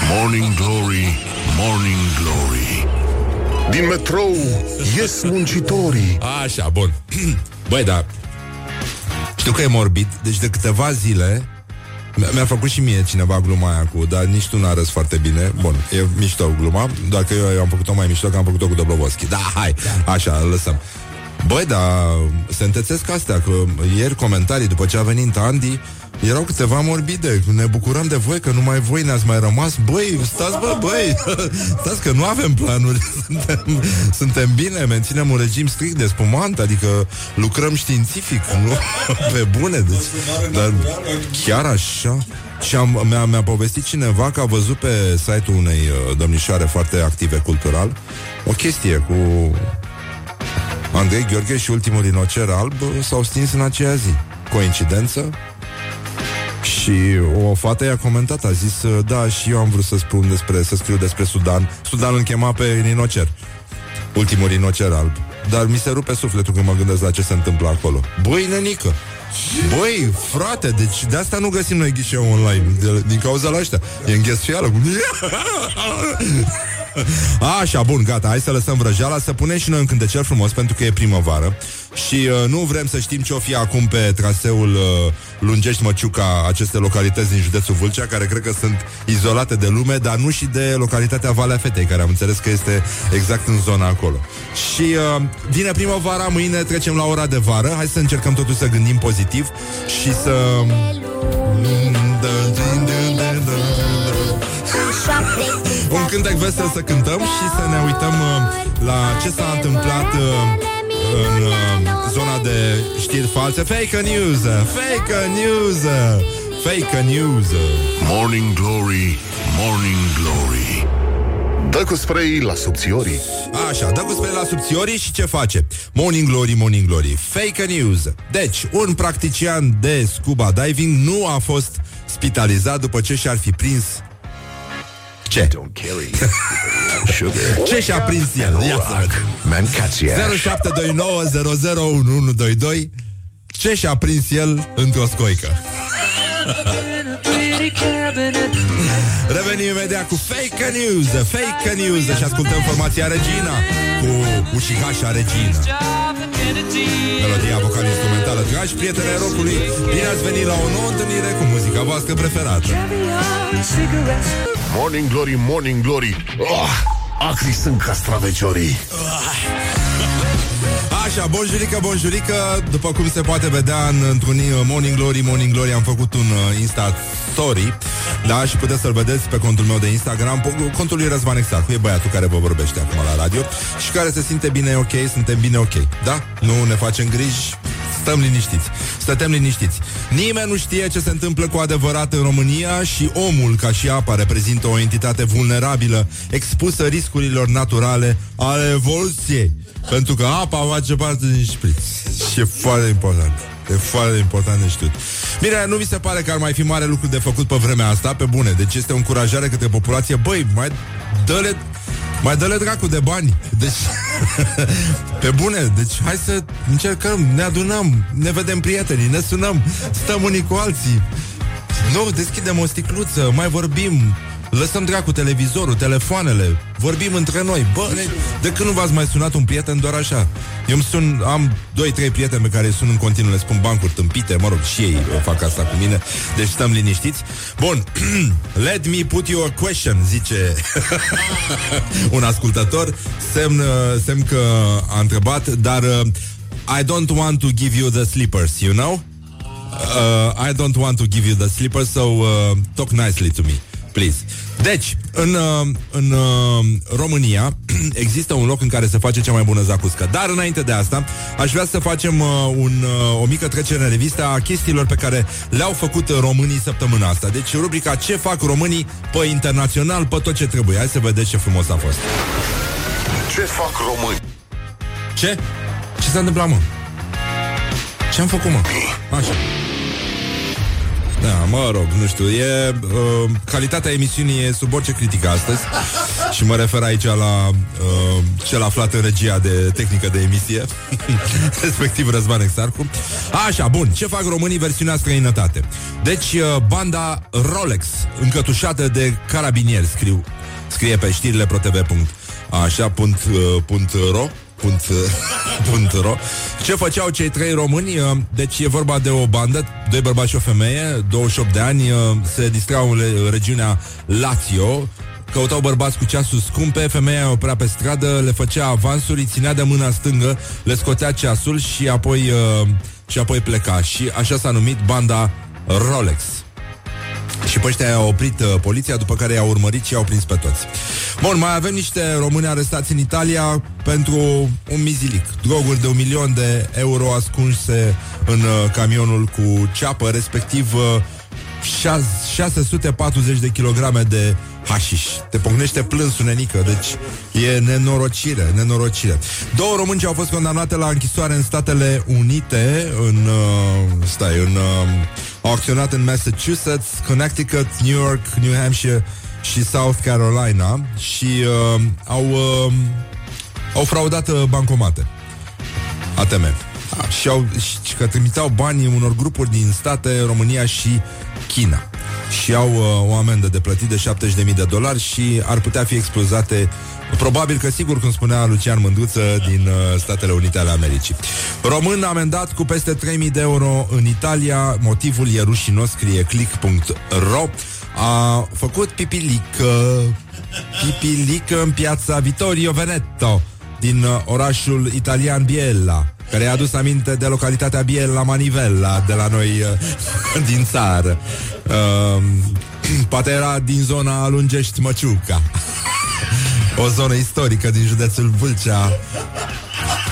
Morning Glory, Morning Glory Din metrou ies muncitorii Așa, bun. Băi, da. Știu că e morbid, deci de câteva zile mi- mi-a făcut și mie cineva gluma aia cu Dar nici tu n-a râs foarte bine Bun, e mișto gluma Doar că eu, eu am făcut-o mai mișto Că am făcut-o cu Dobrovolski Da, hai, așa, îl lăsăm Băi, dar se întețesc astea Că ieri comentarii după ce a venit Andy erau câteva morbide. Ne bucurăm de voi că numai voi ne-ați mai rămas. Băi, stați bă, băi. Stați că nu avem planuri. Suntem, suntem bine, menținem un regim strict de spumant Adică lucrăm științific Nu? Pe bune deci, Dar chiar așa. Și am, mi-a, mi-a povestit cineva că a văzut pe site-ul unei uh, domnișoare foarte active cultural o chestie cu Andrei Gheorghe și ultimul rinocer alb uh, s-au stins în aceea zi. Coincidență? Și o fată i-a comentat, a zis, uh, da, și eu am vrut să spun despre, să scriu despre Sudan. Sudan îl chema pe rinocer. Ultimul rinocer alb. Dar mi se rupe sufletul când mă gândesc la ce se întâmplă acolo. Băi, nenică! Băi, frate, deci de asta nu găsim noi ghișeu online de, Din cauza la ăștia E înghesuială cu... Așa, bun, gata, hai să lăsăm vrăjeala Să punem și noi un cântecel frumos Pentru că e primăvară. Și uh, nu vrem să știm ce o fi acum Pe traseul uh, Lungești-Măciuca Aceste localități din județul Vâlcea Care cred că sunt izolate de lume Dar nu și de localitatea Valea Fetei Care am înțeles că este exact în zona acolo. Și uh, vine primăvara Mâine trecem la ora de vară. Hai să încercăm totuși să gândim pozitiv Și să... Un cântec vesel să cântăm și să ne uităm uh, la ce s-a întâmplat uh, în uh, zona de știri false. Fake news! Fake news! Fake news! Morning Glory, Morning Glory Dă cu spray la subțiorii. Așa, dă cu spre la subțiorii și ce face? Morning Glory, Morning Glory. Fake news. Deci, un practician de scuba diving nu a fost spitalizat după ce și-ar fi prins ce? Don't carry sugar. Ce și-a prins el? Ia să vedem. Mancația. 0729001122 Ce și-a prins el într-o scoică? Revenim imediat cu Fake News Fake News Și ascultăm formația Regina Cu Ușihașa Regina Melodia vocal-instrumentală Dragi prieteni ai rockului Bine ați venit la o nouă întâlnire Cu muzica voastră preferată Morning Glory, Morning Glory. Oh, acri sunt castraveciorii. Așa, bonjurică, bonjurică După cum se poate vedea în, într-un uh, Morning Glory, Morning Glory Am făcut un uh, Insta Story Da, și puteți să-l vedeți pe contul meu de Instagram po- Contul lui Răzvan Exarcu E băiatul care vă vorbește acum la radio Și care se simte bine ok, suntem bine ok Da? Nu ne facem griji Stăm liniștiți. Stătem liniștiți. Nimeni nu știe ce se întâmplă cu adevărat în România Și omul, ca și apa, reprezintă o entitate vulnerabilă Expusă riscurilor naturale ale evoluției. Pentru că apa face parte din șpriț Și e foarte important. E foarte important de știut. Bine, nu mi se pare că ar mai fi mare lucru de făcut pe vremea asta? Pe bune, deci este o încurajare către populație. Băi, mai dă-le mai dă-le dracu de bani. Deci, pe bune Deci hai să încercăm, ne adunăm Ne vedem prietenii, ne sunăm Stăm unii cu alții. Nu, deschidem o sticluță, mai vorbim Lăsăm dracu televizorul, telefoanele Vorbim între noi Bă, ne, de când nu v-ați mai sunat un prieten doar așa? Eu îmi sun, am 2-3 prieteni pe care îi sun în continuu Le spun bancuri tâmpite, mă rog, și ei o fac asta cu mine Deci stăm liniștiți Bun, let me put you a question Zice un ascultător Semn, uh, semn că a întrebat Dar uh, I don't want to give you the slippers, you know? Uh, I don't want to give you the slippers So uh, talk nicely to me Please. Deci, în, uh, în uh, România există un loc în care se face cea mai bună zacuscă. Dar înainte de asta, aș vrea să facem uh, un, uh, o mică trecere în revistă a chestiilor pe care le-au făcut românii săptămâna asta. Deci, rubrica Ce fac românii pe internațional, pe tot ce trebuie. Hai să vedeți ce frumos a fost. Ce fac români? Ce? Ce s-a întâmplat, mă? Ce-am făcut, mă? Așa. Da, mă rog, nu știu, e uh, calitatea emisiunii e sub orice critică astăzi și mă refer aici la uh, cel aflat în regia de tehnică de emisie, respectiv Răzvan Exarcu. Așa, bun, ce fac românii versiunea străinătate? Deci, uh, banda Rolex, încătușată de carabinieri, scriu, scrie pe știrile protv. Așa, punt, uh, punt ro Punt, uh, punt ro. Ce făceau cei trei români? Uh, Deci e vorba de o bandă, doi bărbați și o femeie, 28 de ani, uh, se distrau în le- regiunea Lazio, căutau bărbați cu ceasuri scumpe, femeia oprea pe stradă, le făcea avansuri, îi ținea de mâna stângă, le scotea ceasul și apoi, uh, și apoi pleca. Și așa s-a numit banda Rolex. Și pe ăștia i-a oprit uh, poliția, după care i-a urmărit și i-au prins pe toți. Bun, mai avem niște români arestați în Italia pentru un mizilic. Droguri de un milion de euro ascunse în uh, camionul cu ceapă, respectiv uh, șas- 640 de kilograme de hașiș. Te pocnește plânsul, nenică, deci e nenorocire, nenorocire. Două români ce au fost condamnate la închisoare în Statele Unite, în, uh, stai, în, uh, au acționat în Massachusetts, Connecticut, New York, New Hampshire și South Carolina și uh, au, uh, au fraudat uh, bancomate. ATM. Și, au, și că trimiteau banii unor grupuri din state, România și China. Și au uh, o amendă de plătit de 70.000 de dolari și ar putea fi expozate Probabil că sigur, cum spunea Lucian Mândruță din uh, Statele Unite ale Americii. Român amendat cu peste 3.000 de euro în Italia, motivul e rușinos, scrie click.ro a făcut pipilică pipilică în piața Vittorio Veneto din uh, orașul italian Biella, care i-a adus aminte de localitatea Biella Manivella de la noi uh, din țară. Uh, poate era din zona Lungești Măciuca. o zonă istorică din județul Vâlcea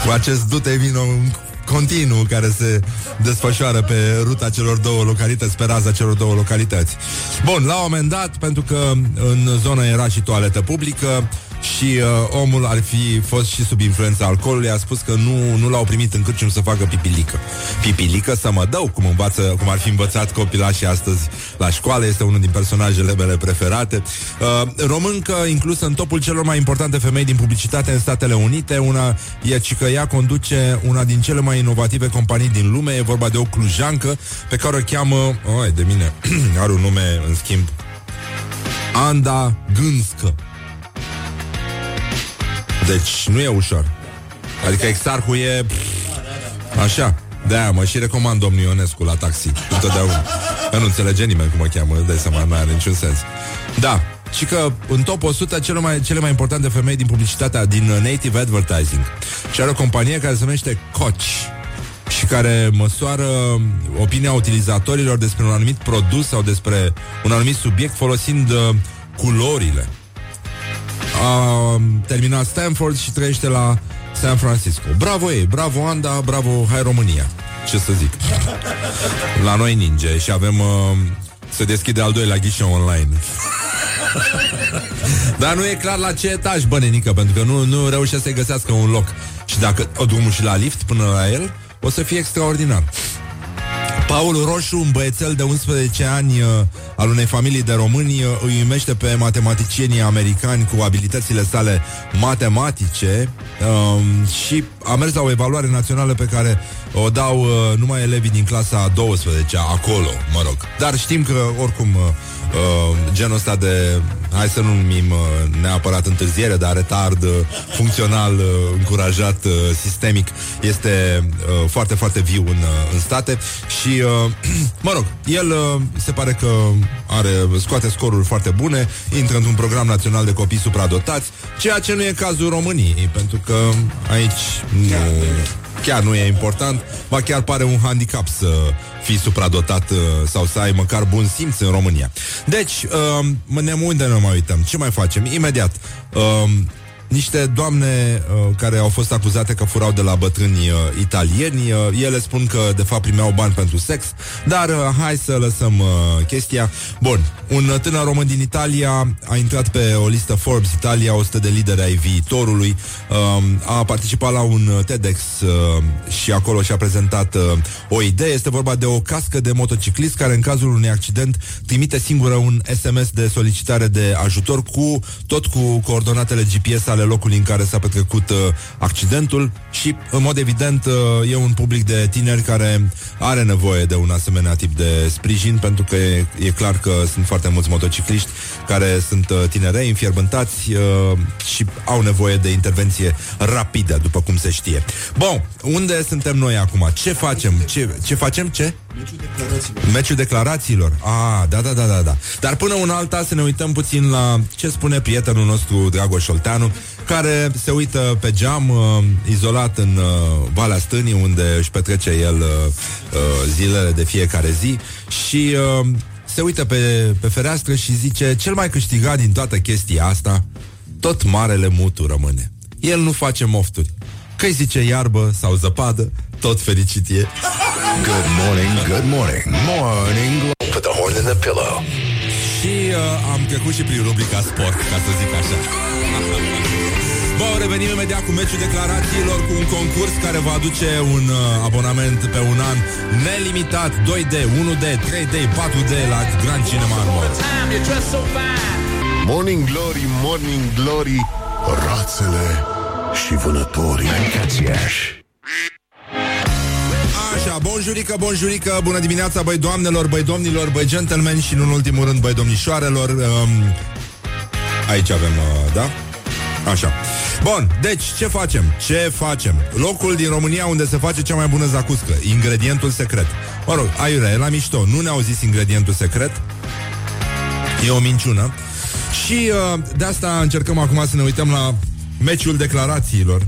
cu acest dute vino continuu care se desfășoară pe ruta celor două localități, pe raza celor două localități. Bun, la un moment dat, pentru că în zonă era și toaletă publică, și uh, omul ar fi fost și sub influența alcoolului, a spus că nu, nu l-au primit în cârcium să facă pipilică. Pipilică să mă dau, cum, învață, cum ar fi învățat copilașii astăzi la școală, este unul din personajele mele preferate. Uh, româncă inclusă în topul celor mai importante femei din publicitate în Statele Unite, una e ci că ea conduce una din cele mai inovative companii din lume, e vorba de o clujancă pe care o cheamă, oi, de mine, are un nume, în schimb, Anda Gânscă. Deci nu e ușor. Adică exarhul e... pff, Așa. De-aia mă și recomand domnul Ionescu la taxi. Întotdeauna. Că nu înțelege nimeni cum o cheamă, îți dai seama, nu are niciun sens. Da, și că în top 100 cele mai, cele mai importante femei din publicitatea din uh, Native Advertising. Și are o companie care se numește Coach și care măsoară opinia utilizatorilor despre un anumit produs sau despre un anumit subiect folosind uh, culorile. A terminat Stanford și trăiește la San Francisco. Bravo ei, bravo Anda, bravo Hai România. Ce să zic. La noi ninge și avem... Uh, se deschide al doilea ghișeu online. Dar nu e clar la ce etaj, bă, nenică, pentru că nu, nu reușește să-i găsească un loc. Și dacă o drumul și la lift până la el, o să fie extraordinar. Paul Roșu, un băiețel de 11 ani uh, al unei familii de români, uh, îi uimește pe matematicienii americani cu abilitățile sale matematice um, și a mers la o evaluare națională pe care o dau uh, numai elevii din clasa a 12 acolo, mă rog. Dar știm că, oricum, uh, uh, genul ăsta de, hai să nu numim uh, neapărat întârziere, dar retard uh, funcțional, uh, încurajat, uh, sistemic, este uh, foarte, foarte viu în, uh, în state. Și, uh, mă rog, el uh, se pare că are, scoate scoruri foarte bune, intră într-un program național de copii supradotați, ceea ce nu e cazul României, pentru că aici nu, chiar nu e important, ba chiar pare un handicap să fii supradotat uh, sau să ai măcar bun simț în România. Deci, uh, ne unde ne mai uităm? Ce mai facem? Imediat. Uh, niște doamne uh, care au fost acuzate că furau de la bătrâni uh, italieni. Uh, ele spun că de fapt primeau bani pentru sex, dar uh, hai să lăsăm uh, chestia. Bun, un tânăr român din Italia a intrat pe o listă Forbes Italia 100 de lideri ai viitorului. Uh, a participat la un uh, TEDx uh, și acolo și-a prezentat uh, o idee. Este vorba de o cască de motociclist care în cazul unui accident trimite singură un SMS de solicitare de ajutor cu tot cu coordonatele GPS ale locului în care s-a petrecut uh, accidentul și, în mod evident, uh, e un public de tineri care are nevoie de un asemenea tip de sprijin, pentru că e, e clar că sunt foarte mulți motocicliști care sunt uh, tinerei, înfierbântați uh, și au nevoie de intervenție rapidă, după cum se știe. Bun, unde suntem noi acum? Ce facem? Ce, ce facem? Ce? Meciul declarațiilor. Ah, da, da, da, da, da. Dar până un alta să ne uităm puțin la ce spune prietenul nostru Dragoș Olteanu, care se uită pe geam, uh, izolat în uh, Valea Stânii, unde își petrece el uh, uh, zilele de fiecare zi și uh, se uită pe, pe fereastră și zice cel mai câștigat din toată chestia asta, tot marele mutu rămâne. El nu face mofturi. Că-i zice iarbă sau zăpadă, tot fericit e. Good morning, good morning. Morning Glory. Put the horn in the pillow. Și uh, am trecut și prin rubrica sport, ca să zic așa. Bă, revenim imediat cu meciul declarațiilor cu un concurs care va aduce un uh, abonament pe un an nelimitat 2D, 1D, 3D, 4D la Grand Cinema Armor. Morning Glory, Morning Glory Rațele și vânătorii Așa, bonjurică, bonjurică, bună dimineața, băi doamnelor, băi domnilor, băi gentlemen și, nu în ultimul rând, băi domnișoarelor. Um, aici avem, uh, da? Așa. Bun, deci ce facem? Ce facem? Locul din România unde se face cea mai bună zacuscă. Ingredientul secret. Mă rog, aiurea, e la mișto. Nu ne-au zis ingredientul secret. E o minciună. Și uh, de asta încercăm acum să ne uităm la meciul declarațiilor.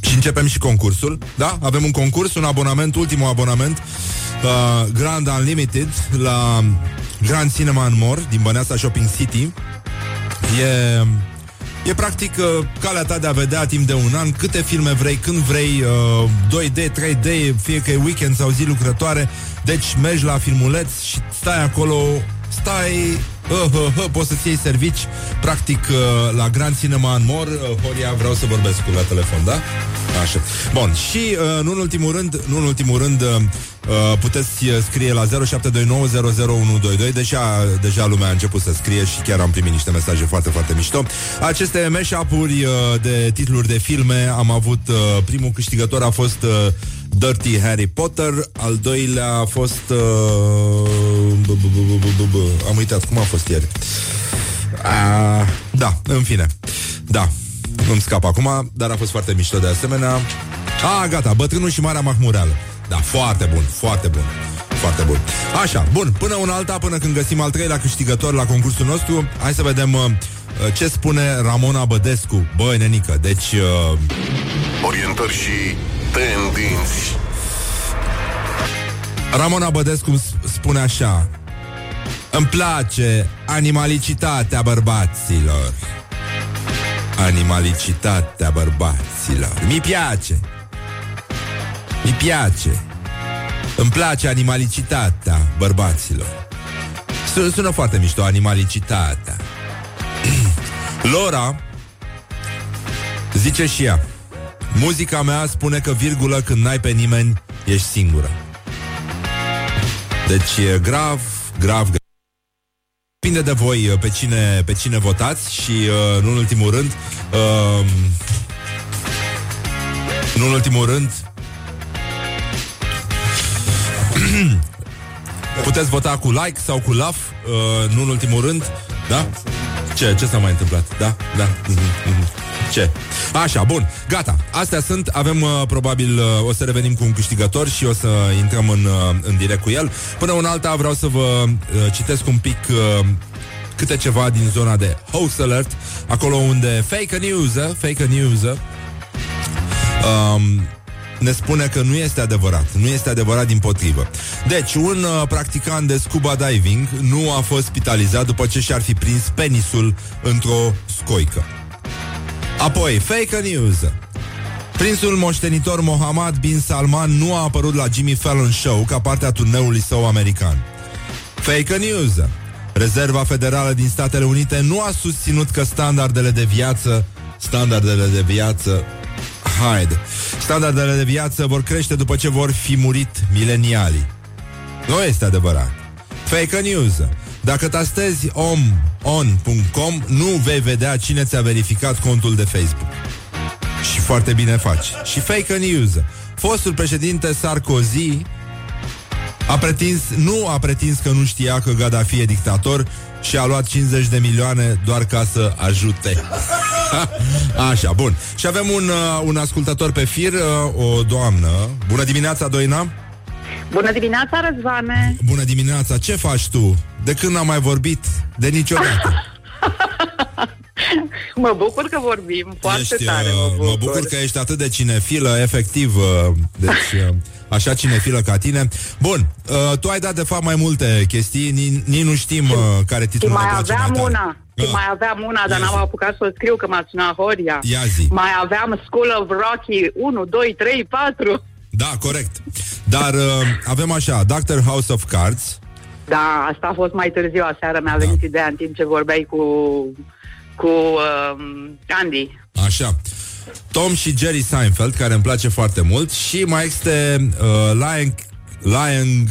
Și începem și concursul, da? Avem un concurs, un abonament, ultimul abonament uh, Grand Unlimited la Grand Cinema în Mor din Băneasa Shopping City. E, e practic uh, calea ta de a vedea timp de un an câte filme vrei, când vrei, uh, 2D, 3D, fie că e weekend sau zi lucrătoare. Deci mergi la filmuleț și stai acolo, stai uh, uh, uh, poți să-ți iei servici, practic, uh, la Grand Cinema în Mor. Uh, Horia, vreau să vorbesc cu la telefon, da? Așa. Bun, și uh, nu în ultimul rând, nu în ultimul rând, uh, uh puteți uh, scrie la 0729001122. Deja, deja lumea a început să scrie și chiar am primit niște mesaje foarte, foarte mișto. Aceste mashup-uri uh, de titluri de filme am avut, uh, primul câștigător a fost uh, Dirty Harry Potter, al doilea a fost... Uh, am uitat, cum a fost ieri? Uh, da, în fine. Da, îmi scap acum, dar a fost foarte mișto de asemenea. A, gata, Bătrânul și Marea Mahmureală. Da, foarte bun, foarte bun. Foarte bun. Așa, bun, până un alta, până când găsim al treilea câștigător la concursul nostru, hai să vedem uh, ce spune Ramona Bădescu. Băi, nenică, deci... Uh... Orientări și tendinți. Ramona Bădescu spune așa Îmi place animalicitatea bărbaților. Animalicitatea bărbaților. Mi place. Mi place. Îmi place animalicitatea bărbaților. Sună foarte mișto Animalicitatea. Lora Zice și ea Muzica mea spune că virgulă când n-ai pe nimeni Ești singură Deci e grav, grav, grav Depinde de voi pe cine, pe cine votați și, uh, nu în ultimul rând, uh, nu în ultimul rând, puteți vota cu like sau cu love, uh, nu în ultimul rând, da? Ce? Ce s-a mai întâmplat? Da? Da? Mm-hmm. Ce? Așa, bun, gata. Astea sunt, avem uh, probabil, uh, o să revenim cu un câștigător și o să intrăm în, uh, în direct cu el. Până un alta vreau să vă uh, citesc un pic uh, câte ceva din zona de host alert, acolo unde fake news, uh, fake news, uh, um, ne spune că nu este adevărat. Nu este adevărat din potrivă. Deci, un uh, practicant de scuba diving nu a fost spitalizat după ce și-ar fi prins penisul într-o scoică. Apoi, fake news. Prințul moștenitor Mohammed bin Salman nu a apărut la Jimmy Fallon Show ca parte a turneului său american. Fake news. Rezerva Federală din Statele Unite nu a susținut că standardele de viață standardele de viață haide, standardele de viață vor crește după ce vor fi murit milenialii. Nu este adevărat. Fake news. Dacă tastezi om.on.com, nu vei vedea cine ți-a verificat contul de Facebook. Și foarte bine faci. Și fake news. Fostul președinte Sarkozy a pretins, nu a pretins că nu știa că Gaddafi e dictator și a luat 50 de milioane doar ca să ajute. Așa, bun. Și avem un, uh, un ascultător pe fir, uh, o doamnă. Bună dimineața, Doina! Bună dimineața, Răzvane! Bună dimineața! Ce faci tu? De când am mai vorbit? De niciodată. mă bucur că vorbim foarte ești, tare, mă bucur. mă bucur că ești atât de cinefilă, efectiv. Uh, deci, uh, așa cinefilă ca tine. Bun, uh, tu ai dat de fapt mai multe chestii, nici nu știm uh, care titlul mai ne place aveam mai tare. una. Și Ah. mai aveam una, dar Ia n-am zi. apucat să o scriu, că m-a sunat Horia. Ia zi. Mai aveam School of Rocky 1, 2, 3, 4. Da, corect. Dar uh, avem așa, Doctor House of Cards. Da, asta a fost mai târziu, aseară mi-a venit Da. ideea în timp ce vorbeai cu, cu uh, Andy. Așa. Tom și Jerry Seinfeld, care îmi place foarte mult și mai este uh, Lion Lion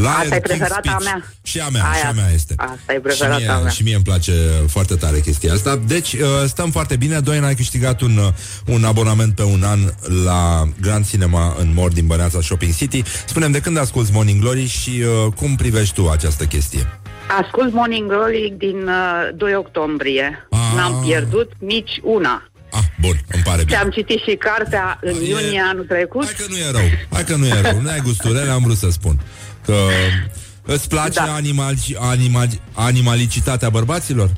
Lion Asta e King preferata Speech. a mea. Și a mea, Aia. și a mea este. Asta e și preferata mie, a mea. Și mie îmi place foarte tare chestia asta. Deci, uh, stăm foarte bine. Doina ai câștigat un, uh, un abonament pe un an la Grand Cinema în Mor din Băneața Shopping City. Spunem de când asculti Morning Glory și uh, cum privești tu această chestie? Ascult Morning Glory din uh, 2 octombrie. Ah. N-am pierdut nici una. Ah, bun, îmi pare bine. Ți-am citit și cartea în E- iunie anul trecut. Hai că nu e rău. Hai că nu e rău. Nu ai gusturele, am vrut să spun. Că îți place Da. animal, animal, animalicitatea bărbaților?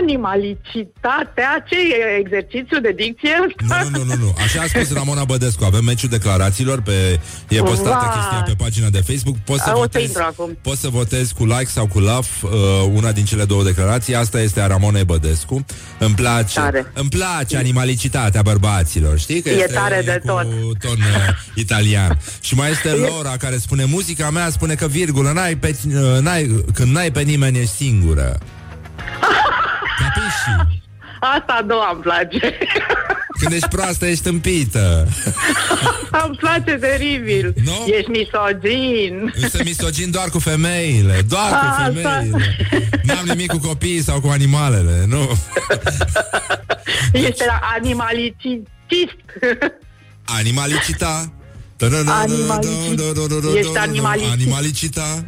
Animalicitatea? Ce e exercițiu de dicție ăsta? Nu, nu, nu, nu. Așa a spus Ramona Bădescu. Avem meciul declarațiilor pe e postată Vai. chestia pe pagina de Facebook. Poți să A, o să votezi, intru acum. poți să votezi cu like sau cu love uh, una din cele două declarații. Asta este a Ramonei Bădescu. Îmi place, Tare. îmi place animalicitatea bărbaților. Știi că E este tare de cu tot. ton uh, italian. Și mai este Laura care spune muzica mea spune că virgulă n-ai pe, uh, n-ai, când n-ai pe nimeni ești singură. Capisci? Asta a doua îmi place. Când ești proastă, ești împită. îmi place teribil. Nu? Ești misogin. Sunt misogin doar cu femeile Doar cu Asta. femeile N-am nimic cu copiii sau cu animalele Nu Este animalicitist. Animalicita Animalicit. Ești animalicit. Animalicita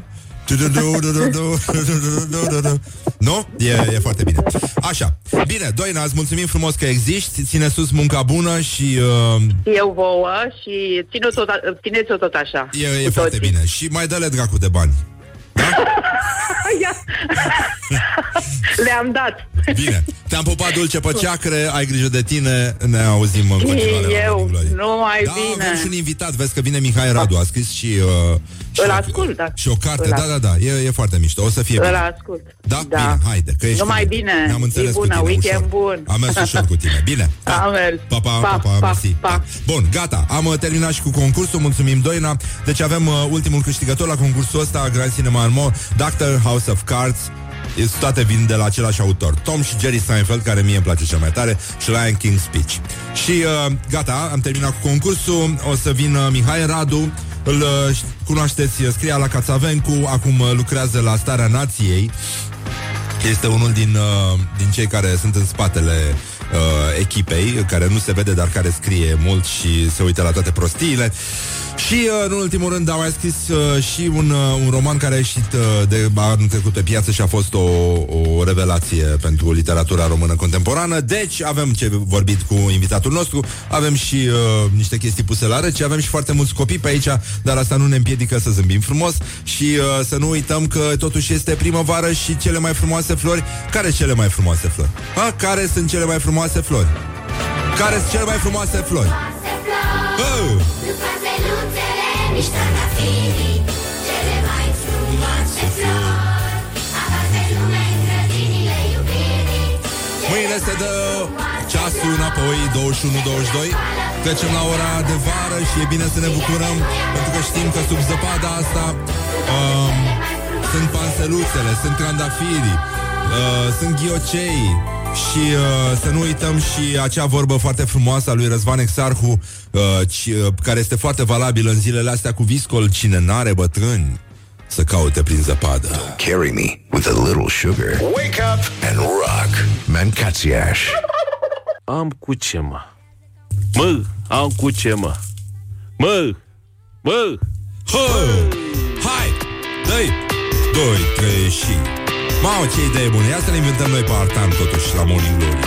Nu? E, e foarte bine Așa, bine, Doina, îți mulțumim frumos că existi Ține sus munca bună și uh, Eu vouă și țineți-o tot, țineți-o tot așa. e, e cu foarte toții. bine Și mai dă-le dracu de bani Ia. Le-am dat. Bine, te-am pupat dulce pe ceacre Ai grijă de tine Ne auzim în continuare la eu, Morning Glory. numai da, bine. avem și un invitat, vezi că vine Mihai Radu, a scris și... Uh, și Îl ascult, da. Și o carte, Îl da, da, da, e, e foarte mișto, o să fie Îl bine. ascult. Da? Bine, haide, că ești Numai cu bine. Ne-am înțeles Zi bună, cu tine, weekend ușor. bun. Am mers ușor cu tine, bine. Am mers. Pa, pa, pa, Pa, pa, pa, mersi, pa. Bun, gata, am uh, terminat și cu concursul, mulțumim Doina. Deci avem uh, ultimul câștigător la concursul ăsta, Grand Cinema Mo, Doctor House of Cards. Este- Toate vin de la același autor Tom și Jerry Seinfeld, care mie îmi place cel mai tare Și Lion King Speech. Și uh, gata, am terminat cu concursul. O să vină Mihai Radu Îl uh, cunoașteți, scria la Cațavencu Acum uh, lucrează la Starea Nației. Este unul din, uh, din cei care sunt în spatele uh, echipei, care nu se vede, dar care scrie mult și se uită la toate prostiile. Și, uh, în ultimul rând, au mai scris uh, și un, uh, un roman care a ieșit uh, de anul trecut pe piață și a fost o, o revelație pentru literatura română contemporană. Deci, avem ce vorbit cu invitatul nostru, avem și uh, niște chestii puse la rece, avem și foarte mulți copii pe aici, dar asta nu ne împiedică să zâmbim frumos și uh, să nu uităm că totuși este primăvară și cele mai frumoase flori. Care sunt cele mai frumoase flori? Ha? Care sunt cele mai frumoase flori? Care sunt cele mai frumoase flori? Oh! Mâine se dă ceasul înapoi 21-22 Trecem la ora de vară și e bine să ne bucurăm Pentru că știm că sub zăpada asta um, Sunt panseluțele, sunt trandafirii uh, Sunt ghiocei și uh, să nu uităm și acea vorbă foarte frumoasă a lui Răzvan Exarhu uh, ci, uh, Care este foarte valabilă în zilele astea cu viscol Cine n-are bătrâni să caute prin zăpadă Carry me with a little sugar. Wake up and rock. Mancațiaș. Am cu ce, mă? Mă, am cu ce, mă? Mă, mă, Hă! Hai! Dă-i! Doi, trei și... Mamă, ce idee bună! Ia să ne inventăm noi pe Artan, totuși, la Morning Glory.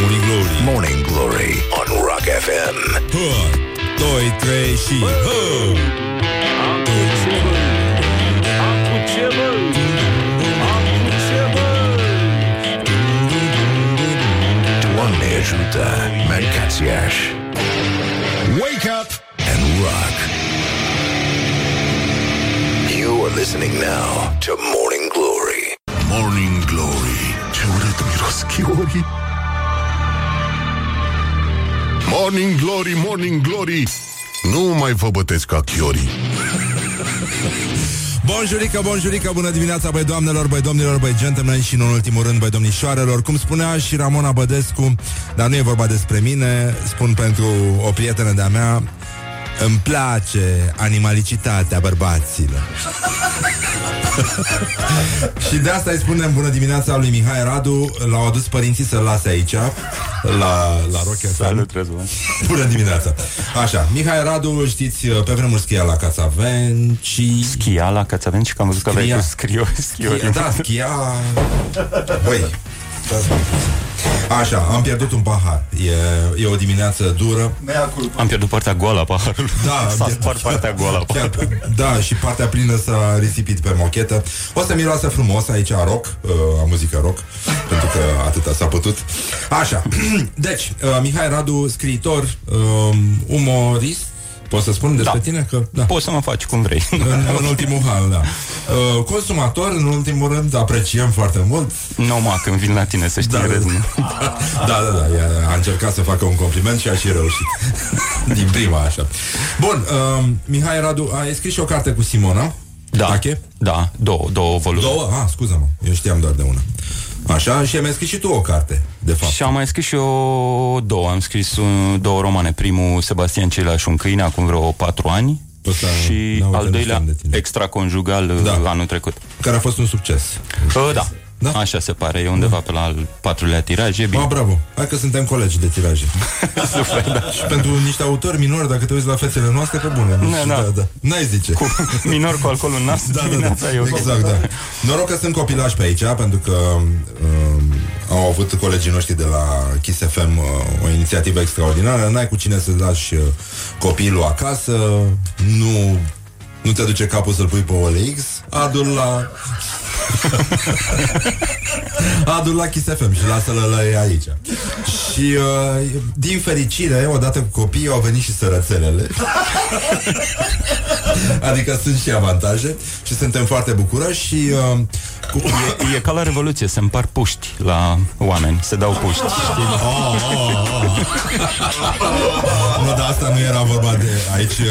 Morning Glory. Morning Glory on Rock FM. Hă! Doi, trei și... Hă! am cu ce, mă? Am cu ce, mă? Am cu ce, mă? Doamne ajută. Mancațiaș. Wake up and rock. You are listening now to Morning Glory. Morning Glory. Ce urât miros chiorii. Morning Glory, Morning Glory. Nu mai vă bătesc ca chiorii. Bonjurică, bonjurică, bună dimineața, băi doamnelor, băi domnilor, băi gentlemen și, în ultimul rând, băi domnișoarelor. Cum spunea și Ramona Bădescu, dar nu e vorba despre mine, spun pentru o prietenă de-a mea, îmi place animalicitatea bărbaților. și de asta îi spunem bună dimineața lui Mihai Radu, l-au adus părinții să-l lase aici, la, la Rock FM. Salut, Răzvan. Bună dimineața! Așa, Mihai Radu, îl știți, pe vremuri schia la Cațavenci. Schia la Cațavenci, că am văzut că aveai Schia. cu scrio, schiori. Da, schia... Băi, Așa, am pierdut un pahar. E, e o dimineață dură. Am pierdut partea goală a paharului. Da, S-a am spart partea goală a Chiar, paharului. da, și partea plină s-a risipit pe mochetă. O să miroasă frumos aici a rock, uh, a muzică rock, pentru că atâta s-a putut. Așa, deci, uh, Mihai Radu, scriitor, uh, umorist, pot să spun despre Da. tine? Că, da. Poți să mă faci cum vrei. În, în ultimul hal, da. Uh, consumator, în ultimul rând, apreciem foarte mult. Nu, mă, când vin la tine să știi Da, da, da, râs, da. nu. Da, da, da, ea a încercat să facă un compliment și a și reușit. Din prima, așa. Bun, uh, Mihai Radu, ai scris și o carte cu Simona. Da, Tache? da, două, două volume. Două? Ah, scuză-mă, eu știam doar de una. Așa, și mi-ai scris și tu o carte, de fapt. Și am mai scris și eu două. Am scris uh, două romane. Primul, Sebastian Cila și un câine, acum vreo patru ani. Ăsta și n-aude, al nu doilea, știam de tine. extraconjugal, Da. da. anul trecut. Care a fost un succes. Uh, da. Da? da, așa se pare. E undeva pe la al patrulea tiraj. E bine. Ah, bravo. Hai că suntem colegi de tiraje. Super, da. Și pentru niște autori minori, dacă te uiți la fețele noastre, pe bune. Deci, Da, da. da. N-ai zice. Cu minor cu alcool în nas, Da, da, dimineața da. e ok. Exact, da. Noroc că sunt copilași pe aici, pentru că um, au avut colegii noștri de la Kiss FM uh, o inițiativă extraordinară. N-ai cu cine să lași uh, copilul acasă, nu, nu te duce capul să-l pui pe OLX, adu-l la... adu-l la Kiss FM și lasă-l la ei aici. Și uh, din fericire, odată cu copiii au venit și sărățelele. Adică sunt și avantaje și suntem foarte bucuroși și uh, cu... E, e ca la Revoluție, se împar puști la oameni, se dau puști, știi? Oh, oh, oh. nu, dar asta nu era vorba de aici uh,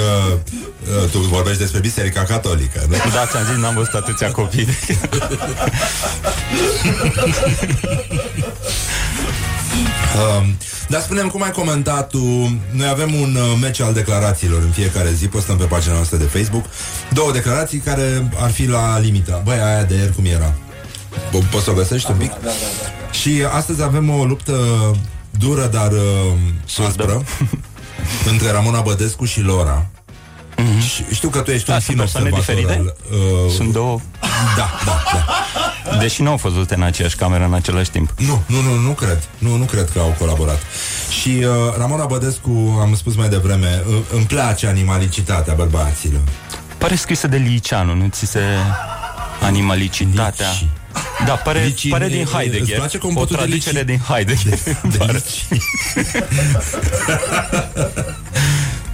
uh, tu vorbești despre Biserica Catolică, nu? Da, ți-am zis, n-am văzut atâția copii. Um, dar spunem cum ai comentat tu Noi avem un uh, match al declarațiilor În fiecare zi, postăm pe pagina noastră de Facebook. Două declarații care ar fi la limita Băi, aia de ieri cum era? Po- Poți să o găsești un pic? Da, da, da. Și astăzi avem o luptă dură, dar uh, aspră Între Ramona Bădescu și Lora Și știu că tu ești Da, un sunt fin persoane observator al, uh, Sunt două... Da, da, da Deși nu au fost văzute în aceeași cameră în același timp. Nu, nu, nu, nu cred. Nu, nu cred că au colaborat. Și uh, Ramona Bădescu, am spus mai devreme, uh, îmi place animalicitatea bărbaților. Pare scrisă de Liceanu, nu ți se... Animalicitatea. Lici. Da, pare, Lici, pare din îți Heidegger. place o compotul de traducere lici? din Heidegger. De Pare.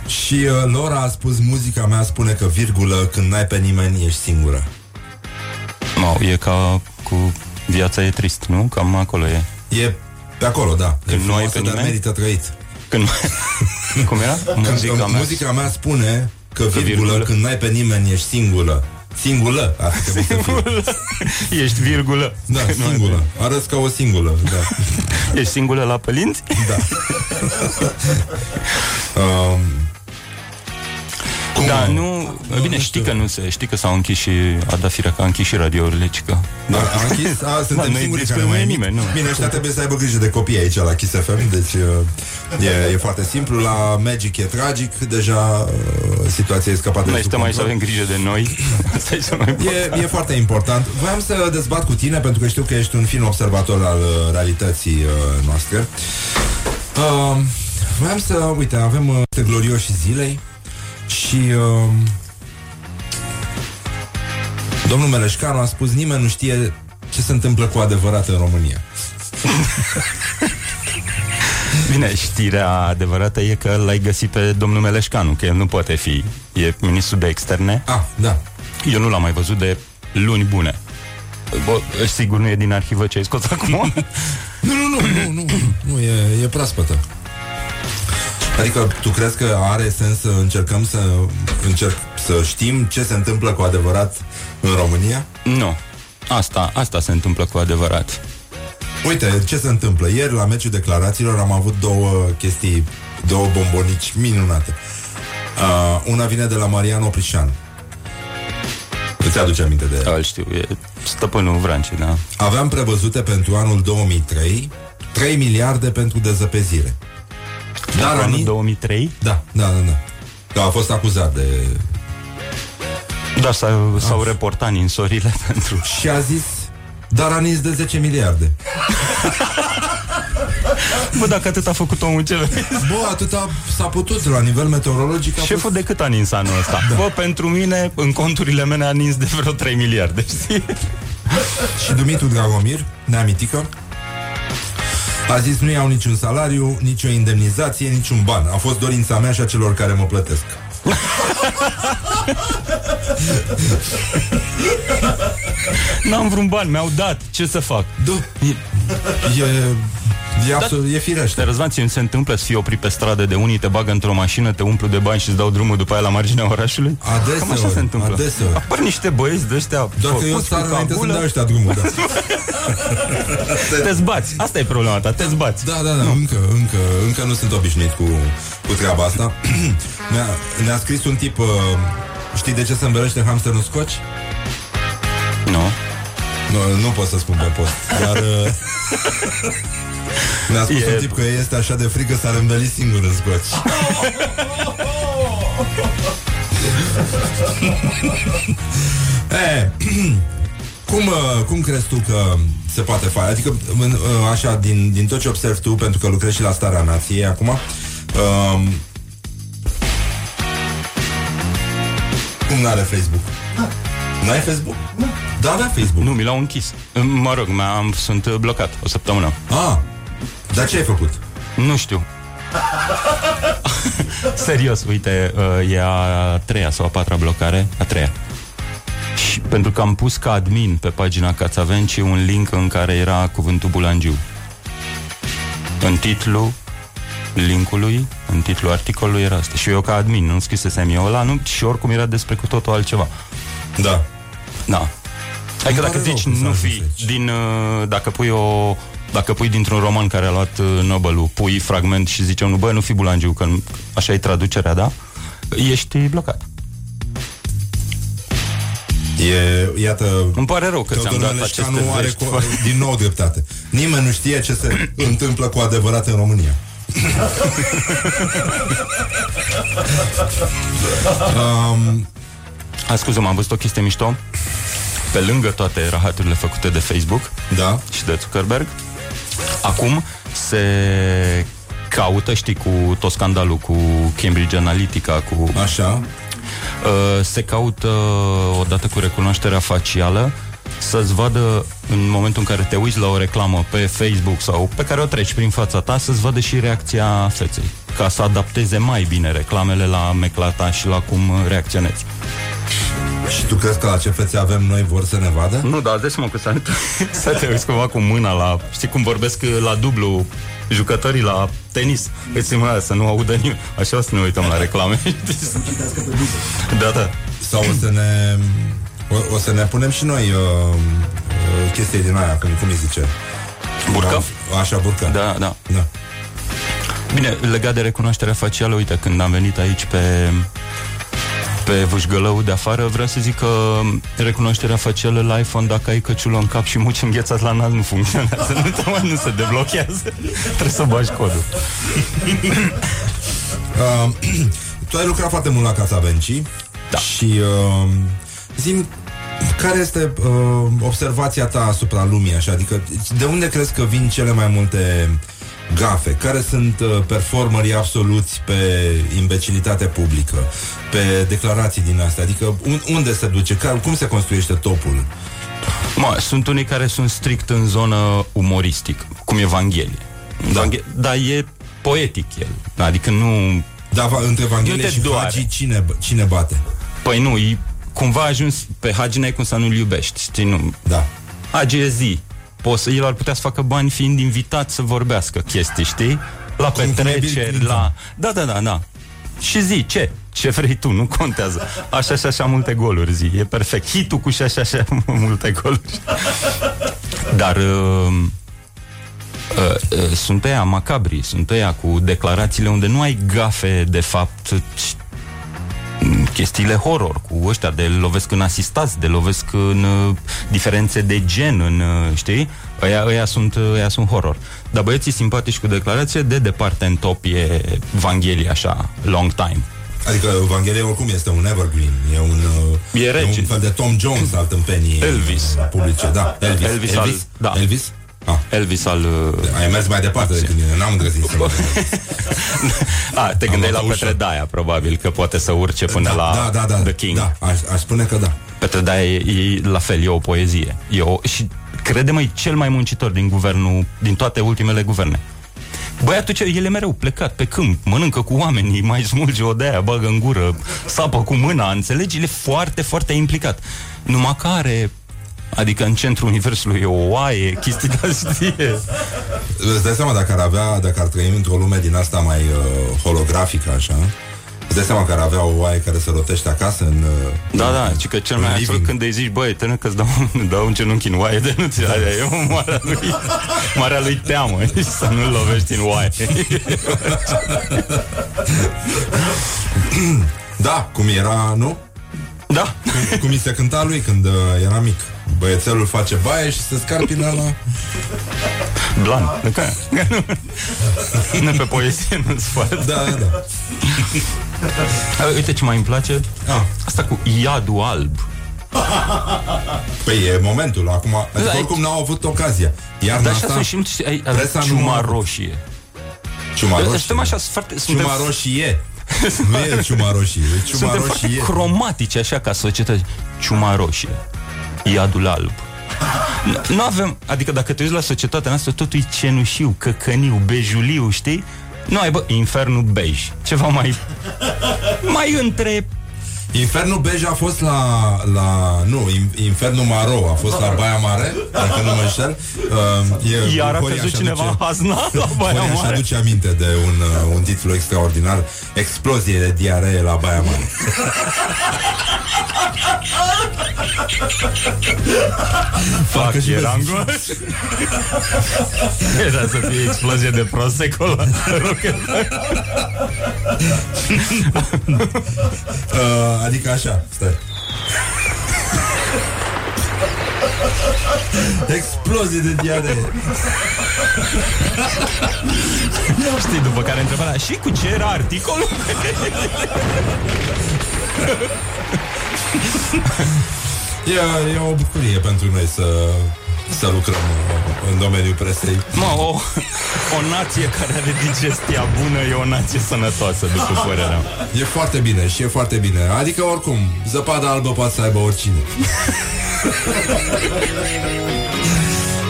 lici. Și uh, Laura a spus, muzica mea spune că virgulă, când n-ai pe nimeni, ești singură. No, e ca cu viața e trist, nu? Cam acolo e. E pe acolo, da. Când e nu ai frumoasă, pe dar nimeni? merită trăit. Când... Cum era? Muzica Când, mea. muzica mea spune că virgulă, virgulă. când n-ai pe nimeni, ești singură. Singulă, ar trebui să fie. Ești virgulă. Da, singulă. Arăți ca o singulă, da. Ești singură la pălinți? Da. um, cum, Da, nu... Bine, nu știi știu. că nu se... Știi că s-au închis și... A dat firea că a închis și radiourile, ci că... Da, a închis? A, suntem Da, da, nu-i singurii despre care mai mine emit. nimeni, nu. Bine, ăștia trebuie să aibă grijă de copii aici la Kiss FM, deci uh, e, e foarte simplu. La Magic e tragic, deja uh, situația e scăpată Noi de sub stăm aici să control. avem grijă de noi. Asta e cel mai bun. E, e foarte important. Voiam să dezbat cu tine, pentru că știu că ești un fin observator al uh, realității uh, noastre. Uh, voiam să, uite, avem uh, niște glorioși zilei și uh, domnul Meleșcanu a spus nimeni nu știe ce se întâmplă cu adevărat în România. Bine, știrea adevărată e că l-ai găsit pe domnul Meleșcanu, că el nu poate fi. E ministru de externe. Ah, da. Eu nu l-am mai văzut de luni bune. Bă, sigur nu e din arhivă ce ai scos acum? Nu, nu, nu, nu, nu, nu e, e proaspătă. Adică tu crezi că are sens să încercăm să încerc să știm ce se întâmplă cu adevărat în România? nu. Asta, asta se întâmplă cu adevărat. Uite, ce se întâmplă? Ieri, la meciul declarațiilor, am avut două chestii, două bombonici minunate. Uh, una vine de la Marian Oprișan. Îți aduce aminte de ea? Îl știu, e stăpânul Vrancii, da. Aveam prevăzute pentru anul 2003 3 miliarde pentru dezăpezire. Dar Anul Ani... 2003? Da, da, da, da. Da, a fost acuzat de... Da, s-au, s-au reportat ninsorile pentru... Și a zis, dar Anis de 10 miliarde. Bă, dacă atât a făcut omul cel Bă, atâta s-a putut la nivel meteorologic. A Șeful fost... de cât a nins anul ăsta? Da. Bă, pentru mine, în conturile mele a nins de vreo 3 miliarde, știi? Și Dumitru Dragomir, neamitică, a zis nu iau niciun salariu, nicio indemnizație, niciun ban. A fost dorința mea și a celor care mă plătesc. N-am vreun bani, mi-au dat. Ce să fac? Da. E, e, absolut, e firește. Dar Răzvan, ți se întâmplă să fii oprit pe stradă de unii, te bagă într-o mașină, te umplu de bani și îți dau drumul după aia la marginea orașului? Adeseori, Cam așa se întâmplă. adeseori. Apar niște băieți de ăștia Doar că eu făcuți sar cu înainte să-mi cabulă, dau ăștia drumul, da. Te zbați. Asta e problema ta, te zbați. Da, da, da, încă, încă, încă nu sunt obișnuit cu, cu treaba asta. ne-a, ne-a scris un tip, uh, știi de ce se învelește hamsterul în scoci? Nu. Nu, nu pot să spun pe post, dar... Uh, ne-a spus E- un tip că este așa de frică s-ar înveli singur în scoci. e, cum, uh, cum crezi tu că se poate face? Adică, în, uh, așa, din, din tot ce observi tu, pentru că lucrezi și la Starea Nației acum, um, cum n-are Facebook? N-ai Facebook? Da, avea Facebook. Nu, mi l-au închis. Mă rog, m-am, sunt blocat o săptămână. Ah, dar ce ai făcut? Nu știu. Serios, uite, uh, e a treia sau a patra blocare, a treia. Și pentru că am pus ca admin pe pagina Cațavenci un link în care era cuvântul Bulangiu. În titlu linkului, în titlul articolului era asta. Și eu ca admin, nu scrisesem eu ăla, nu, și oricum era despre cu totul altceva. Da. Da. Adică pare dacă rău zici, că s-a nu ajuns fi aici. din, uh, dacă pui o dacă pui dintr-un roman care a luat uh, Nobel-ul, pui fragment și zice unul, bă, nu fi bulangiu, că nu- așa e traducerea, da? Ești blocat. E, iată, Îmi pare rău că ți-am Teodor dat aceste Meleșcanu are vești. cu, din nou dreptate. Nimeni nu știe ce se întâmplă cu adevărat în România. um, A, scuze, m-am văzut o chestie mișto. Pe lângă toate rahaturile făcute de Facebook da. și de Zuckerberg, acum se caută, știi, cu tot scandalul cu Cambridge Analytica, cu Așa. Uh, se caută odată cu recunoașterea facială să-ți vadă în momentul în care te uiți la o reclamă pe Facebook sau pe care o treci prin fața ta, să-ți vadă și reacția feței, ca să adapteze mai bine reclamele la mecla ta și la cum uh, reacționezi. Și tu crezi că la ce fețe avem noi vor să ne vadă? Nu, dar de mă că să, să te uiți cumva cu mâna la... Știi cum vorbesc uh, la dublu jucătorii la tenis. Îți mâna să nu audă nimeni. Așa o să ne uităm la reclame. da, da. Sau o să ne... O, o să ne punem și noi uh, uh, chestii din aia, cum, cum îi zice? Burca? Da, Așa, burca. Da, da. da. Bine, legat de recunoașterea facială, uite, când am venit aici pe pe vâșgălău de afară, vreau să zic că recunoașterea facială la iPhone, dacă ai căciulă în cap și muci înghețat la nas, nu funcționează. Nu, te nu se deblochează. Trebuie să bagi codul. Uh, tu ai lucrat foarte mult la Casa Venci Da. și uh, zim care este uh, observația ta asupra lumii așa? Adică de unde crezi că vin cele mai multe gafe? Care sunt uh, performerii absoluți pe imbecilitate publică? Pe declarații din astea? Adică un, unde se duce? Ca, cum se construiește topul? Mă, sunt unii care sunt strict în zonă umoristic, cum Evanghelie. Da. Evanghe- Dar e poetic el. Adică nu... Da, va- între Nu Evanghelie te și doare. Hagi cine, cine bate? Păi nu, e, cumva a ajuns pe Hagi n-ai cum să nu-l iubești, știi, nu... Da. Hagi e zi. Poți să, el ar putea să facă bani fiind invitat să vorbească chestii, știi? La Cum- cum e Bill petreceri, Clinton. la... Da, da, da, da. Și zi, ce? Ce vrei tu, nu contează. Așa și așa multe goluri, zi. E perfect. Hitul cu și așa și așa multe goluri. Dar uh, uh, uh, sunt ăia macabri, sunt ăia cu declarațiile unde nu ai gafe, de fapt, ci- m, chestiile horror cu ăștia de lovesc în asistați, de lovesc în uh, diferențe de gen, în, uh, știi? Ăia, ăia, sunt, uh, ăia sunt horror. Dar băieții simpatici cu declarație, de departe în top e Evanghelie, așa, long time. Adică Evanghelia oricum este un evergreen, e un, uh, E rege. un fel de Tom Jones al tâmpenii Elvis. uh, publice. Da, Elvis. Elvis Elvis? al- da. Elvis? Ah. Elvis al... uh, Ai mers mai departe decât mine, n-am găsit să mă A, te gândeai la luat-o Petre ușor. Daia, probabil, că poate să urce până la da, da, da, The King. Da, aș, aș spune că da. Petre Daia e, e la fel, e o poezie. E o, și crede-mă, e cel mai muncitor din guvernul, din toate ultimele guverne. Băiatul ce, el e mereu plecat pe câmp, mănâncă cu oamenii, mai smulge o de aia, bagă în gură, sapă cu mâna, înțelegi? El e foarte, foarte implicat. Numai că are, adică în centrul universului e o oaie, chestii de știe. Îți dai seama dacă ar avea, dacă ar trăi într-o lume din asta mai uh, holografică, așa, îți dai seama că ar avea o oaie care se rotește acasă în... Uh, Da, da, ci că cel în mai absolut living. când îi zici, băi, tână că îți dau, dau un genunchi în oaie de nu ți aia, e o marea lui, marea lui teamă, să nu-l lovești în oaie. Da, cum era, nu? Da, Cum i se cânta lui când uh, era mic. Băiețelul face baie și se scarpină la... blan. Nu, că, nu, nu pe poezie, nu-ți foarte. Da, da, da. Uite ce mai îmi place, Ah, asta cu iadul alb. păi e momentul acum. Adică Da, oricum n-au avut ocazia. Iarna Dar și asta, asta și mulți, ai, presa ai nu ciuma a- roșie. ciuma roșie. Suntem așa, foarte, suntem, Ciuma roșie. nu e ciuma roșie, e ciuma suntem foarte roșie. cromatici așa ca societate. Ciuma roșie. Iadul alb. Nu- Nu avem, adică dacă te uiți la societatea noastră, totul e cenușiu, căcăniu, bejuliu, știi? Nu ai, bă, infernul bej. Ceva mai... Mai între... Infernul Bej a fost la, la nu, In- Infernul Maro a fost la Baia Mare, dacă nu mă înșel. Uh, e, Iar a Horia căzut își cineva în aduce- hazna la Baia Horia își Mare. aduce aminte de un, uh, un titlu extraordinar Explozie de diaree la Baia Mare Fac, și era în gol. Era să fie explozie de prosecco la uh, Adică așa, stai Explozie de diaree Știi, după care întrebarea Și cu ce era articolul? e, e o bucurie pentru noi să, să lucrăm uh, în domeniul presei Mă, o, o nație care are digestia bună E o nație sănătoasă, după părerea mea. E foarte bine și e foarte bine. Adică oricum, zăpada albă poate să aibă oricine.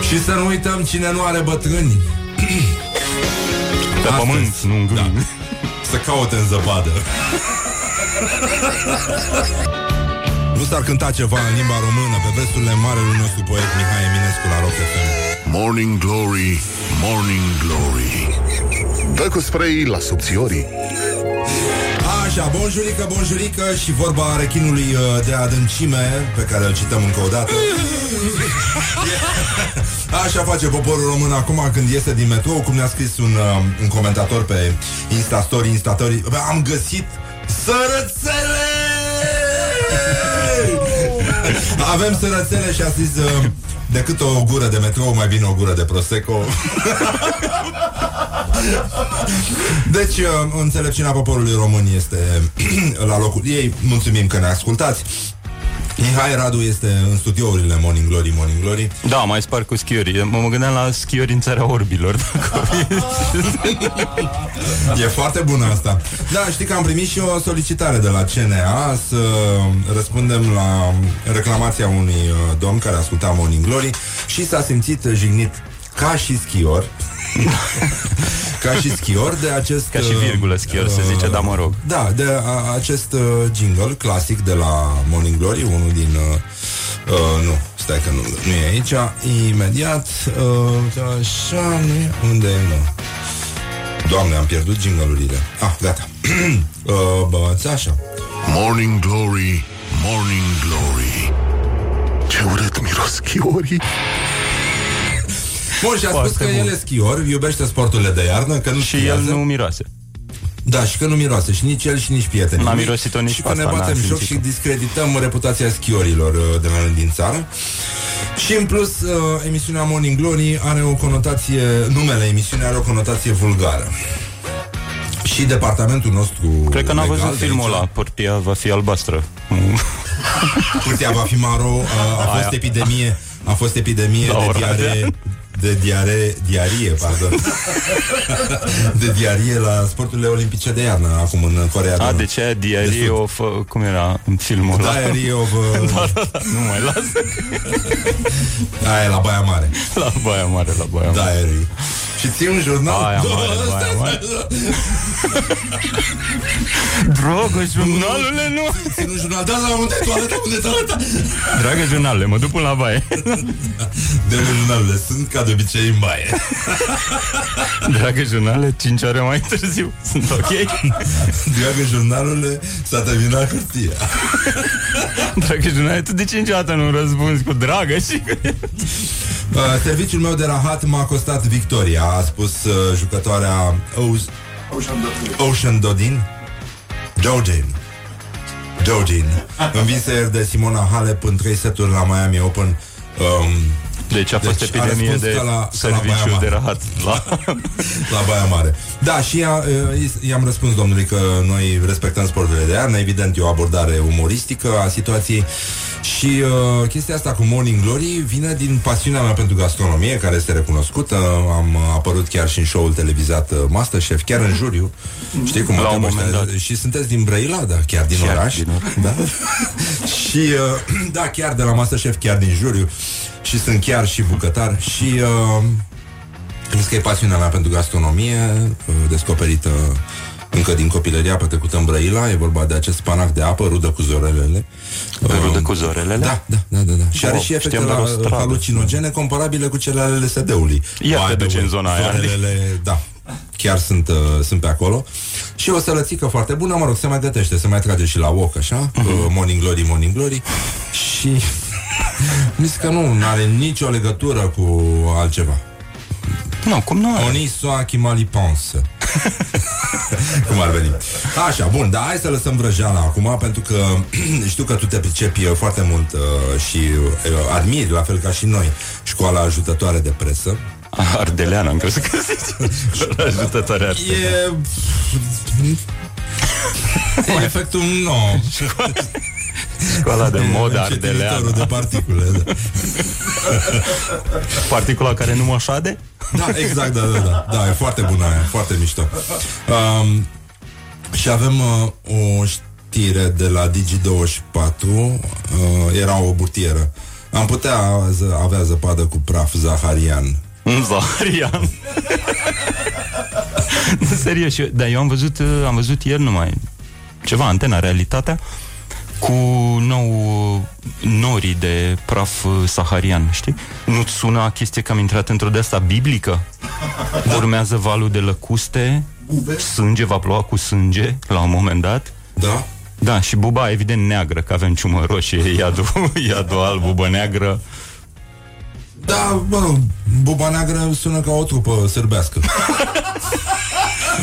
Și să nu uităm cine nu are bătrâni. Pe Astăzi. pământ, nu în gând Da. Să caute în zăpadă. Nu s-ar cânta ceva în limba română Pe versurile marelui nostru poet Mihai Eminescu la Rock FM Morning Glory, Morning Glory. Dă cu spray la subțiorii. Așa, bonjurică, bonjurică Și vorba rechinului uh, de adâncime Pe care îl cităm încă o dată. Așa face poporul român acum când iese din metrou Cum ne-a scris un, uh, un comentator pe Instastory, Instastory Bă, Am găsit sărățele! Avem sărățele și a zis uh, Decât o gură de metrou, mai bine o gură de Prosecco Deci, uh, înțelepciunea poporului român este la locul ei. Mulțumim că ne ascultați. Mihai Radu este în studiourile Morning Glory, Morning Glory. Da, mai spar cu schiori Mă, mă gândeam la schiori în țara orbilor E foarte bună asta. Da, știi că am primit și o solicitare de la CNA să răspundem la reclamația unui uh, domn care asculta Morning Glory și s-a simțit jignit ca și schior ca și schior de acest Ca și virgulă schior, se zice, dar mă rog. Da, de a, acest uh, jingle clasic de la Morning Glory Unul din uh, uh, Nu, stai că nu, nu e aici Imediat uh, Așa, nu e, unde e, nu? Doamne, am pierdut jingle-urile. Ah, gata. Uh, Băți așa. Morning Glory, Morning Glory. Ce urât miros chiorii Bun, și a spus Foarte că bun. el e schior, iubește sporturile de iarnă, că nu Și el schiază. nu miroase Da, și că nu miroase și nici el și nici prietenii. N-a lui. mirosit-o nici Și pe că ne asta, batem n-a joc și simțit-o. discredităm reputația schiorilor uh, de la noi din țară. Și în plus, uh, emisiunea Morning Glory are o conotație, numele emisiunii are o conotație vulgară. Și departamentul nostru Cred că n-a legal văzut de filmul aici, ăla Portia va fi albastră Pârtia va fi maro, uh, a fost Aia. epidemie, a fost epidemie La de Oradea. diare de diare, diarie, pardon. de diarie la sporturile olimpice de iarnă, acum în Corea de A, Nord. de ce Diary De sud. of... uh, Cum era în filmul ăla? Diary of... Uh, Da, da, da, nu mai las aia e la Baia Mare. La Baia Mare, la Baia Mare Diary. Și ții un jurnal? Baia Da, Mare, stai, Baia stai, Mare. stai. Dragă, jurnalele nu Țin un jurnal, da, da, unde e toaleta, unde e toaleta? Dragă, jurnalele, mă duc până la baie De jurnalurile sunt ca de obicei în baie. Dragă, jurnalele, 5 ore mai târziu Sunt ok? Dragă jurnalurile, s-a terminat hârtia. Dragă, jurnalele, tu de ce niciodată nu răspunzi cu dragă și cu... Uh, serviciul meu de rahat m-a costat victoria, a spus uh, jucătoarea Oz- Ocean Dodin. Dodin. Dodin. Învinsă ieri de Simona Halep în 3 seturi la Miami Open. Um, Deci a fost Deci a epidemie răspuns de ca la- ca la Baia serviciu Mare. de rahat la... la Baia Mare. Da, și ea, uh, i-am răspuns domnului că noi respectăm sporturile de iarnă, evident e o abordare umoristică a situației și uh, chestia asta cu Morning Glory vine din pasiunea mea pentru gastronomie, care este recunoscută. Am uh, apărut chiar și în show-ul televizat uh, Masterchef, chiar în juriu. Știi cum La mă un cheamă moment ăștia? dat. Și sunteți din Brăila, da, chiar din Chiar oraș. din oraș. Da? și, uh, da, chiar de la Masterchef, chiar din juriu. Și sunt chiar și bucătar. Și... Uh, Zis că e pasiunea mea pentru gastronomie, uh, descoperită încă din copilăria petrecută în Brăila. E vorba de acest spanac de apă, rudă cu zorelele. De rudă Um, cu zorelele? Da, da, da, da, da. Și are Oh, și efecte știam doar o la, stradă. halucinogene comparabile cu cele ale LSD-ului. Iar te By the duci way, în zona aia. Zorelele, da. Chiar sunt, uh, sunt pe acolo Și o sălățică foarte bună, mă rog, se mai gătește Se mai trage și la wok, așa Mhm. uh, Morning glory, morning glory Și mi că nu are nicio legătură cu altceva Nu, cum nu are? Oni soa qui mal y pense. Cum ar veni. Așa, bun, dar hai să lăsăm vrăjeala acum, pentru că știu că tu te pricepi uh, foarte mult uh, și uh, admiri, la fel ca și noi, școala ajutătoare de presă. Ardeleana, am crezut că zici La ajutătoare Ardeleana E... e efectul nou. Școala de mod ardeleană de particule. Da. Particula care nu mă șade? da, exact, da, da, da. Da, e foarte bună aia, foarte mișto. Um, și avem uh, o știre de la Digi24. Uh, era o burtieră. Am putea z- avea zăpadă cu praf zaharian. Zaharian Serios, eu, dar eu am văzut uh, Am văzut ieri numai Ceva, antena, realitatea cu nou nori de praf uh, saharian, știi? Nu-ți sună chestie că am intrat într-o de asta biblică? Urmează valul de lăcuste, sânge, va ploua cu sânge la un moment dat. Da? Da, și buba evident neagră, că avem ciumă roșie, iadul, iadul alb, bubă neagră. Da, mă rog, buba neagră sună ca o trupă sârbească.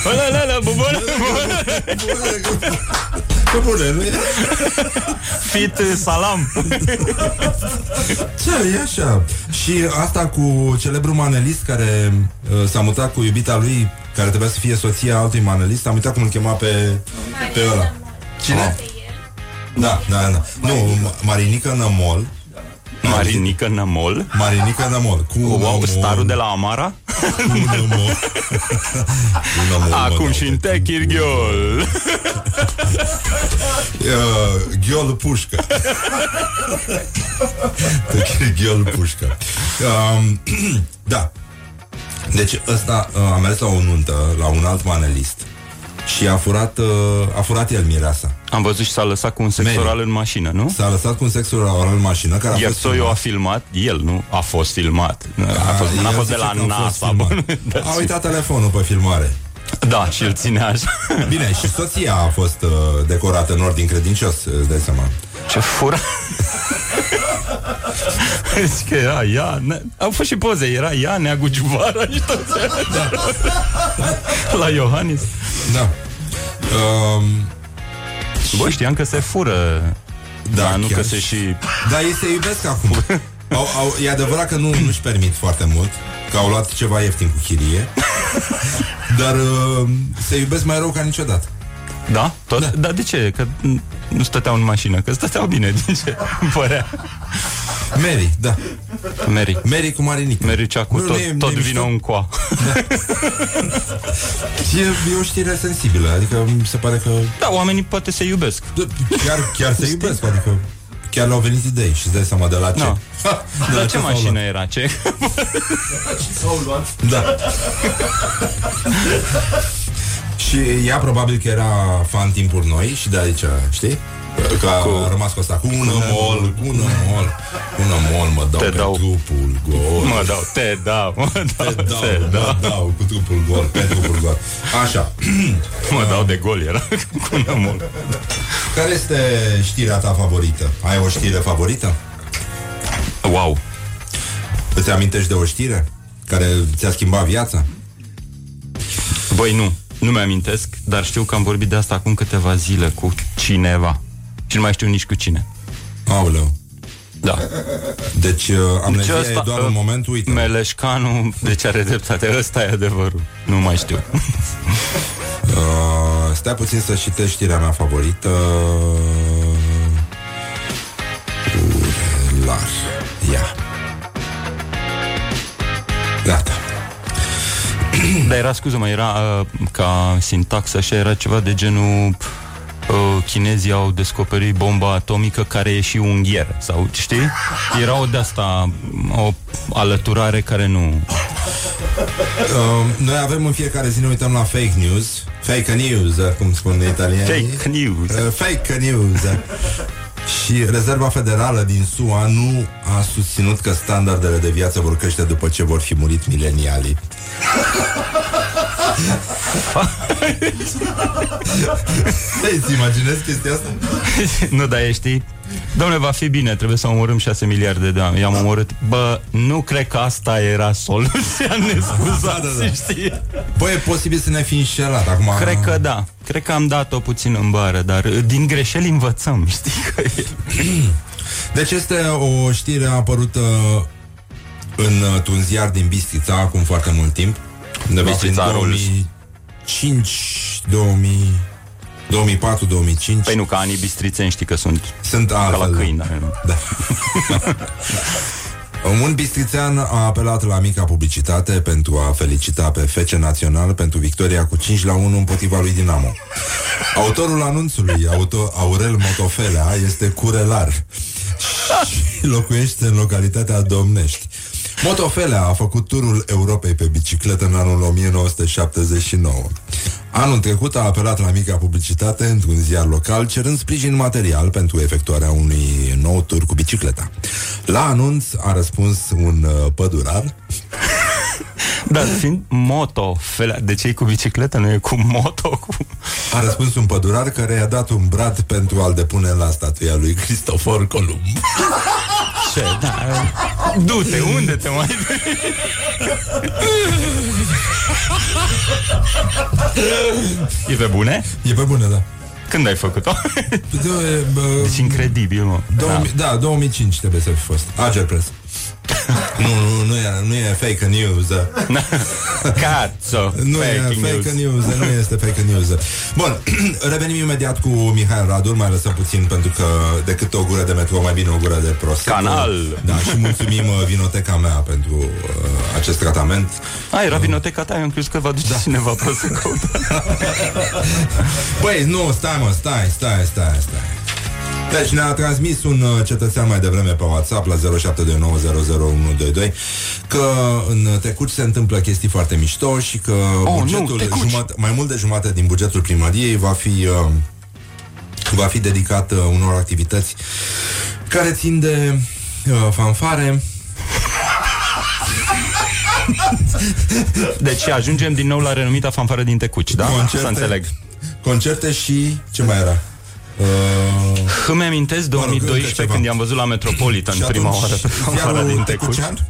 Ăla, ăla, ăla, bubă Că bune, nu e? Fit uh, salam. Ce, e așa. Și asta cu celebrul manelist care uh, s-a mutat cu iubita lui, care trebuia să fie soția altui manelist, am uitat cum îl chema pe, pe ăla. Cine? Da, da, da. Nu, Ma- Marinica Nămol. Marinică Nămol. Marinica Nămol. Cu Wow, Nămol. starul de la Amara. Cu Nămol. Cu Nămol, mă, Acum da, și în uite. Techirghiol. Uh, Ghiol Pușcă. Ghiol Pușcă. Um, da. Deci ăsta uh, a mers la o nuntă, la un alt manelist și a furat, uh, a furat el mireasa. Am văzut și s-a lăsat cu un sex Mary. oral în mașină, nu? S-a lăsat cu un sex oral în mașină care a Iar fost Soiu a filmat, el, nu? A fost filmat. A fost, n-a el fost de zice la că a fost NASA. filmat. bă, dar A și- uitat telefonul pe filmare. Da, și îl ține așa. Bine, și soția a fost uh, decorată în ordin credincios, îți dai seama. Ce fura. Zic că era ea, ne- au fost și poze, era ea, Neagu Giuvara și toți ăia. La Iohannis. Da. Um, Bă, știam că se fură. Da, Da, nu chiar că se și- și... Da, ei se iubesc acum. Au, au, e adevărat că nu, nu-și permit foarte mult, că au luat ceva ieftin cu chirie, dar uh, se iubesc mai rău ca niciodată. Da? Tot? Da. Dar de ce? Că nu stăteau în mașină, că stăteau bine, din ce îmi părea. Mary, da. Mary. Mary cu Marinică. Mary cea cu Nu, tot, nu e- tot nu e vino mișto? în coa. E, e o știre sensibilă, adică mi se pare că Da, oamenii poate se iubesc. da, chiar, chiar se iubesc, adică chiar le-au venit idei și îți dai seama de la ce. Da. Ha, de la Dar ce s-au mașină luat. era? Ce? Da. și ea probabil că era fan timpuri noi și de aici, știi? Că a rămas cu asta Cu un mol, cu un mol Cu un mol mă dau Te pe dau. trupul gol Mă dau, te dau, mă dau, Te dau, te mă dau. dau cu trupul gol Pe trupul gol Așa Mă dau de gol, era cu un amor. Care este știrea ta favorită? Ai o știre favorită? Wow. Îți amintești de o știre? Care ți-a schimbat viața? Băi, nu, nu mi-amintesc, dar știu că am vorbit de asta acum câteva zile cu cineva. Și nu mai știu nici cu cine. Aoleu Da. Deci uh, amnezia Deci e doar uh, un moment, uite Meleșcanu, deci are dreptate, ăsta e adevărul. Nu mai știu. Uh, stai puțin să citești știrea mea favorită. Urelar. Ia. Gata. Dar era, scuză-mă, era uh, ca sintax așa, era ceva de genul uh, chinezii au descoperit bomba atomică care e și ungher sau știi? Era o de-asta o alăturare care nu Uh, noi avem în fiecare zi, ne uităm la fake news. Fake news, uh, cum spun italienii. fake news. Uh, fake news. Uh. Și Rezerva Federală din SUA nu a susținut că standardele de viață vor crește după ce vor fi murit milenialii. Îți imaginezi chestia asta? nu, dar e, știi? Domnule, va fi bine, trebuie să omorâm 6 miliarde de oameni. I-am omorât. Bă, nu cred că asta era soluția, ne scuzați, Da, da, da. știi? Băi, e posibil să ne fi înșelat acum. Cred că da. Cred că am dat-o puțin în bară, dar uh, din greșeli învățăm, știi? Că e... Deci este o știre apărută în uh, un ziar din Bistrița acum foarte mult timp. Undeva prin Bistrița Rolls. 2005, 2000, 2004, 2005. Păi nu, ca anii bistrițeni știi că sunt Sunt ca la altfel. câini. dar nu. Da. Un bistrițean a apelat la mica publicitate pentru a felicita pe Fece Național pentru victoria cu 5 la 1 împotriva lui Dinamo. Autorul anunțului, auto, Aurel Motofelea, este curelar și locuiește în localitatea Domnești. Motofelea a făcut turul Europei pe bicicletă în anul 1979. Anul trecut a apelat la mica publicitate într-un ziar local cerând sprijin material pentru efectuarea unui nou tur cu bicicleta. La anunț a răspuns un uh, pădurar Dar fiind moto, felea, de ce e cu bicicletă, nu e cu moto? Cu... a răspuns un pădurar care i-a dat un brad pentru a-l depune la statuia lui Cristofor Columb. Ce? Da. Du-te, unde te mai E pe bune? E pe bune, da. Când ai făcut-o? De, bă, Deci incredibil, mă. 2000, da. 2005 trebuie să fi fost. Agerpress. nu, nu, nu e, nu e fake news. Da. Cazzo, Nu e fake news. fake news, nu este fake news. Bun, revenim imediat cu Mihai Radu, mai lăsăm puțin pentru că decât o gură de metro, mai bine o gură de prosecco. Canal. Da, și mulțumim uh, Vinoteca mea pentru uh, acest tratament. A, era vinoteca ta, eu am crezut că va duce da. cineva pe să căuta. Băi, nu, stai mă, stai, stai, stai, stai. Deci ne-a transmis un uh, cetățean mai devreme pe WhatsApp la 0729001122 că în Tecuci se întâmplă chestii foarte mișto și că Oh, nu, bugetul Tecuci. jumate, mai mult de jumătate din bugetul primăriei va fi uh, va fi dedicat uh, unor activități care țin de uh, fanfare. Deci ajungem din nou la renumita fanfară din Tecuci, da? Să înțeleg. concerte și ce mai era? Uh, Îmi amintesc Mă rog, încă 2012 ceva. când i-am văzut la Metropolitan și prima atunci, oară pe fanfara ziarul din Tecuci. Tecucean,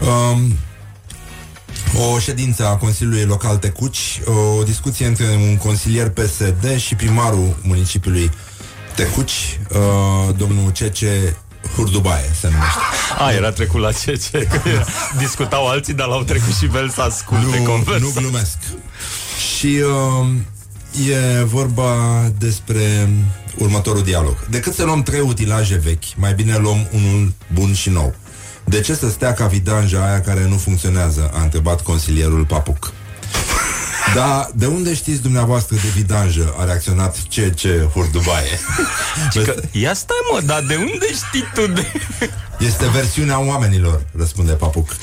Um, o ședință a Consiliului Local Tecuci, o discuție între un consilier PSD și primarul municipiului Tecuci, uh, domnul Cece Hurdubaie se numește. A, era trecut la ce, ce că discutau alții, dar l-au trecut și pe el să asculte Nu, conversa. nu glumesc. Și uh, e vorba despre următorul dialog. Decât să luăm trei utilaje vechi, mai bine luăm unul bun și nou. De ce să stea ca vidanja aia care nu funcționează? A întrebat consilierul Papuc. Da, de unde știți dumneavoastră de vidanjă? A reacționat ce ce hurdubaie. Că, ia stai mă, dar de unde știi tu de... Este versiunea oamenilor, răspunde Papuc.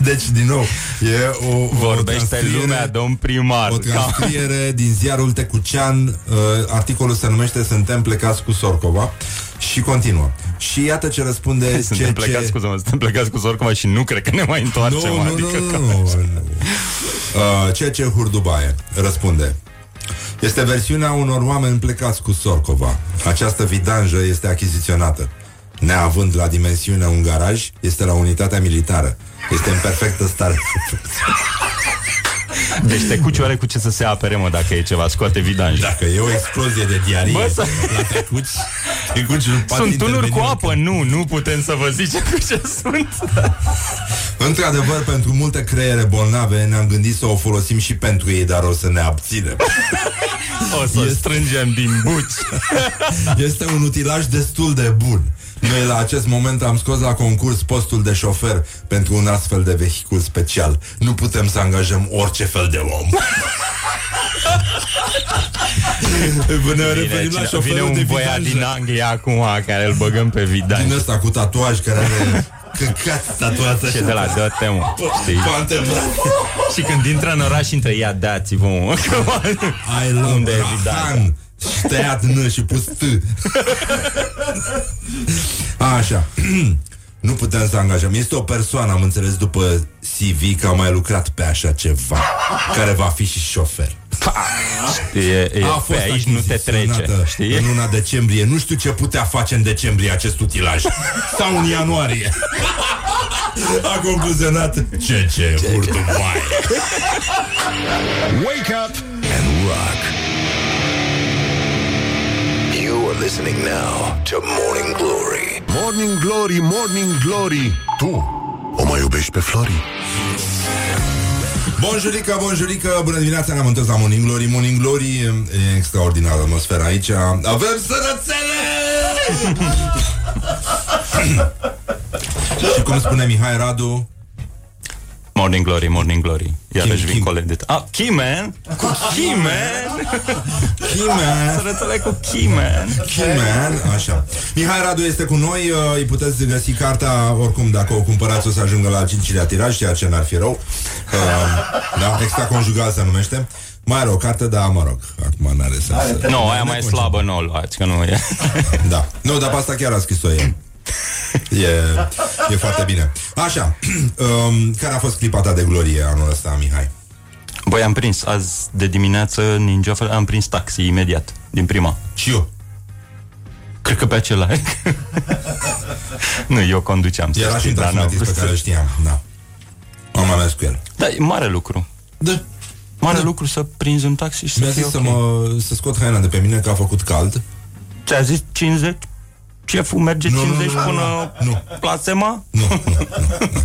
Deci, din nou, e o, o Vorbește transcriere- lumea, domn primar. O Ca- transcriere din ziarul Tecucean uh, Articolul se numește Suntem plecați cu Sorcova Și continuă. Și iată ce răspunde Suntem ce, plecați, scuză-mă, suntem plecați cu Sorcova și nu cred că ne mai întoarcem. nu, nu, adică nu, că- nu, nu, nu. Uh, Ce ce Hurdubaie răspunde. Este versiunea unor oameni plecați cu Sorcova. Această vidanjă este achiziționată. Neavând la dimensiune un garaj Este la unitatea militară. Este în perfectă stare Deci te cuci oare cu ce să se apere, mă, dacă e ceva, scoate vidanj. Dacă e o explozie de diarie Bă, să- La tecuci Tecuci nu poate Sunt tunuri cu interveni apă, nu, nu putem să vă zicem cu ce sunt. Într-adevăr, pentru multe creiere bolnave Ne-am gândit să o folosim și pentru ei Dar o să ne abținem O să strângem din buci. Este un utilaj destul de bun Noi la acest moment am scos la concurs postul de șofer pentru un astfel de vehicul special. Nu putem să angajăm orice fel de om. ne referim la Vine, șoferul vine de un băiat vidanjă. din Anglia acum care îl băgăm pe vidanj. Din ăsta cu tatuaj care are căcat tatuat Și așa. de la dă temă, știi? Poate, bă. Și când intră în oraș, intră, ia dați-vă, mă. I love Unde e Rahan. Și tăiat N și pus T. Așa. Nu putem să angajăm. Este o persoană, am înțeles după CV că a mai lucrat pe așa ceva, care va fi și șofer. E, e, A pe fost aici nu te trece, achiziționată știi? În luna decembrie. Nu știu ce putea face în decembrie acest utilaj. Sau în ianuarie. A concluzionat ce ce hurdubaie. Wake up and rock. You are listening now to Morning Glory. Morning Glory, Morning Glory Tu o mai iubești pe Flori? Bonjurică, bonjurică, bună dimineața, ne-am întors la Morning Glory Morning Glory, e extraordinară atmosfera aici Avem sărățele! Și cum spune Mihai Radu Morning Glory, Morning Glory. Iarăși Kim, vin Kim. colegii. Ah, Keyman? Cu Keyman? Chiman Sărățele cu Keyman. Chiman, așa Mihai Radu este cu noi, uh, îi puteți găsi cartea Oricum, dacă o cumpărați o să ajungă la al cincilea tiraj Ceea ce n-ar fi rău uh, Da, extraconjugal se numește mai are o carte, dar mă rog, acum n-are sens să- Nu, aia mai slabă nu o luați, că nu e. Da. Nu, dar pe asta chiar a scris-o el. E, e foarte bine. Așa, um, care a fost clipa ta de glorie anul ăsta, Mihai? Băi, am prins azi de dimineață Ninja am prins taxi imediat, din prima. Și eu. Cred că pe acela. nu, eu conduceam. să Era și știi, un dar n-am taximetrist pe vrut care îl să- știam. Da. Am mai mers cu el. Da, e mare lucru. Da. Mare lucru să prinzi un taxi și să Mi-a fie zis să, ok. mă, să scot haina de pe mine că a făcut cald. Ți-a zis 50? Șeful merge Nu, nu, 50 nu, nu, până nu. plasema? Nu, nu, nu, nu.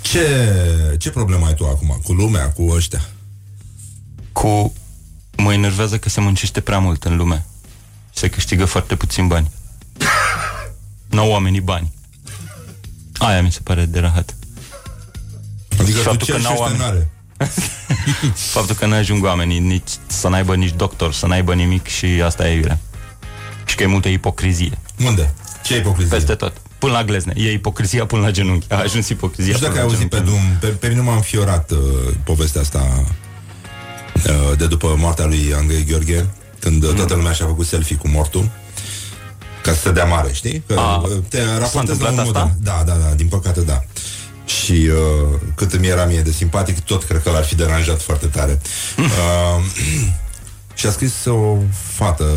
Ce, ce problemă ai tu acum cu lumea, cu ăștia? Cu... Mă enervează că se muncește prea mult în lume. Se câștigă foarte puțin bani. N-au oamenii bani. Aia mi se pare de rahat. Adică tu Faptul ce că și n-au ăștia oameni. n-are? Faptul că nu ajung oamenii nici să n-aibă nici doctor, să n-aibă nimic și asta e iurea. Și că e multă ipocrizie. Unde? Ce ipocrizie? Peste tot. Până la glezne. E ipocrizia până la genunchi. A ajuns ipocrizia Nu știu dacă până ai la auzit pe genunchi. drum, pe, pe mine m-a înfiorat uh, povestea asta uh, de după moartea lui Andrei Gheorghe, când uh, toată lumea și-a făcut selfie cu mortul, ca să se dea mare, știi? Că, A, uh, te raportezi la întâmplat un asta? model. Da, da, da, din păcate da. Și uh, cât îmi era mie de simpatic, tot cred că l-ar fi deranjat foarte tare. Uh, și a scris o fată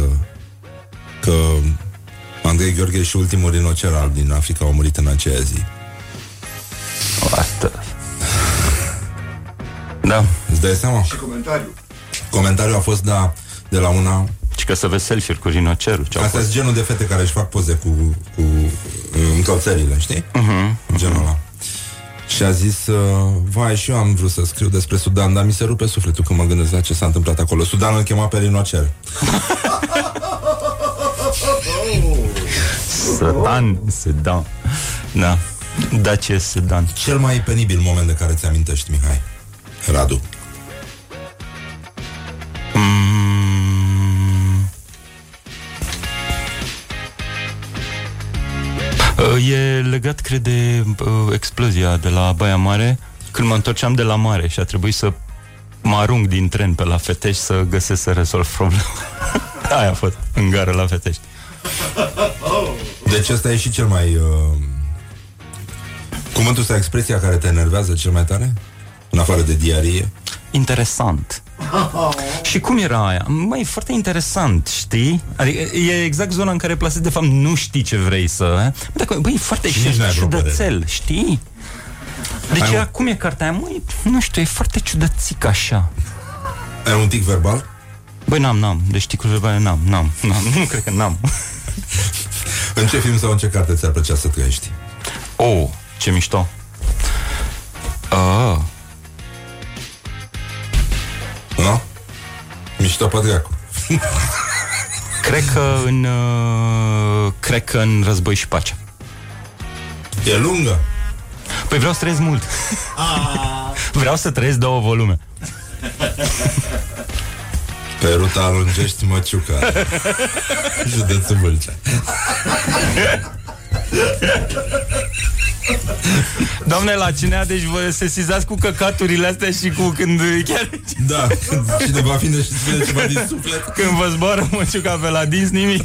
că Andrei Gheorghe și ultimul rinocer alb din Africa au murit în aceea zi. Asta. Da. Îți dai seama? Și comentariu. Comentariul a fost da, de la una Și că să vezi selfie-uri cu rinocerul. Ce au Asta fost. e genul de fete care își fac poze cu, cu uh, încălțările, știi? Uh-huh, Genul ăla Și a zis, uh, vai, și eu am vrut să scriu despre Sudan, dar mi se rupe sufletul când mă gândesc la ce s-a întâmplat acolo. Sudan îl chema pe rinocer. Sădan, Sedan. Da. Da, ce Sedan. Cel mai penibil moment de care ți-amintești, Mihai. Radu. Mm. Uh, E legat, cred, de uh, explozia de la Baia Mare Când mă întorceam de la mare și a trebuit să mă arunc din tren pe la Fetești Să găsesc să rezolv problema Aia a fost, în gară la Fetești Deci ăsta e și cel mai... Uh... Cuvântul sau expresia care te enervează cel mai tare? În afară de diarie? Interesant Și cum era aia? Mai foarte interesant, știi? Adică e exact zona în care plasezi de fapt nu știi ce vrei să... Dacă, băi, e foarte Și nici n-ai vreo ciudățel, știi? Deci Hai, mă. era, cum e cartea aia? Măi, nu știu, e foarte ciudățic așa Ai un tic verbal? Băi, n-am, n-am, deci ticul verbal n-am, n-am, n-am, nu cred că n-am În ce film sau în ce carte ți-ar plăcea să trăiești? Oh, ce mișto ah, Nu? Mișto Pădreacu. Cred că în uh, Cred că în Război și Pace E lungă? Păi vreau să trăiesc mult Vreau să trăiesc două volume Pe ruta alungești Măciuca Județul Vâlcea Doamne, la cinea, deci vă sesizați cu căcaturile astea și cu când chiar Da, când cineva vine și spune ceva din suflet când vă zboară măciuca pe la dinți, nimic.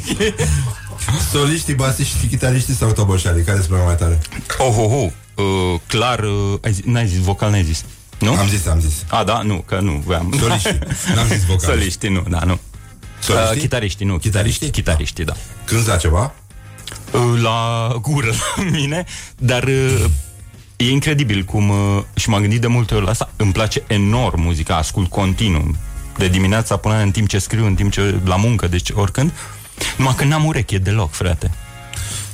Soliștii, basiștii, chitariștii sau toboșarii? Care îți plac mai tare? Oh, oh, oh. Uh, clar, uh, ai zis, n-ai zis, vocal n-ai zis. Nu? Am zis, am zis A, da, nu, că nu voiam. Soliștii, n-am zis vocal Soliștii, nu, da, nu. Soliștii? Uh, chitariștii, nu, chitariștii, chitariștii, da. Cânti la ceva? Uh, la gură la mine, dar uh, e incredibil cum, uh, și m-am gândit de multe ori la asta, îmi place enorm muzica, ascult continuu, de dimineața până în timp ce scriu, în timp ce la muncă, deci oricând, numai că n-am ureche deloc, frate.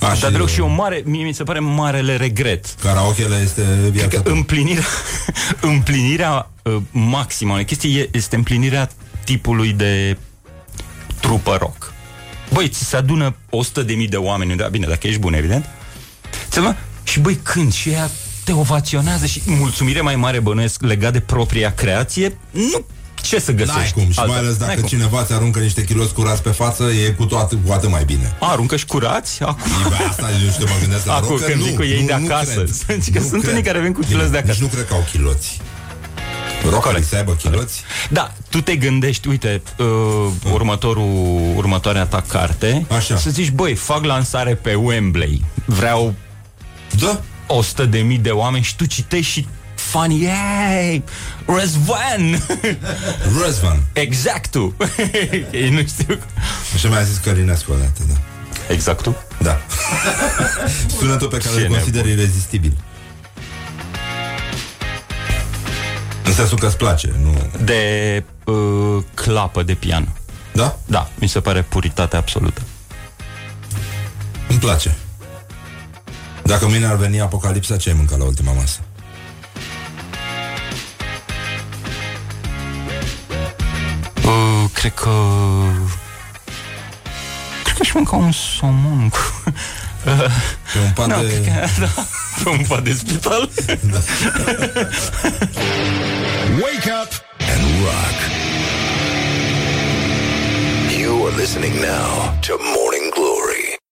A, Dar deloc și o mare, mie mi se pare marele regret. Karaokele este viața Că ta. împlinirea, împlinirea uh, maximă a chestii este împlinirea tipului de trupă rock. Băi, ți se adună 100 de mii de oameni, da, bine, dacă ești bun, evident. Ți adună, și băi, când și ea te ovaționează și mulțumire mai mare bănuiesc legat de propria creație, nu ce să găsești. N-ai cum, și altă- mai ales N-ai dacă cum. cineva ți aruncă niște kiloți curați pe față, e cu toată, cu atât mai bine. A, aruncă și curați? Acum. Bă, asta eu știu, mă gândesc la Acum rocker, când nu, zic cu ei nu, de nu acasă. cred. Să zic că Nu sunt cred. unii care vin cu Bine, chiloți de acasă. Nici nu cred că au chiloți. Rockerii să aibă chiloți? Da, tu te gândești, uite, uh, următorul, următoarea ta carte, Așa. să zici, băi, fac lansare pe Wembley, vreau Da. 100 de mii de oameni și tu citești și fani, hey, Răzvan! Răzvan. exact tu! Ei nu știu. Așa mi-a zis Călinescu odată, da. Exact tu? Da. Sunetul pe care Ce îl consider nebun. irezistibil. În sensul că îți place, nu... De uh, clapă de pian. Da? Da, mi se pare puritate absolută. Îmi place. Dacă mâine ar veni apocalipsa, ce ai mâncat la ultima masă? Cred că... Cred că aș mânca un somon cu... Pe un pat Nu, de... cred că, da, pe un pat de spital. Wake up and rock. You are listening now to Morning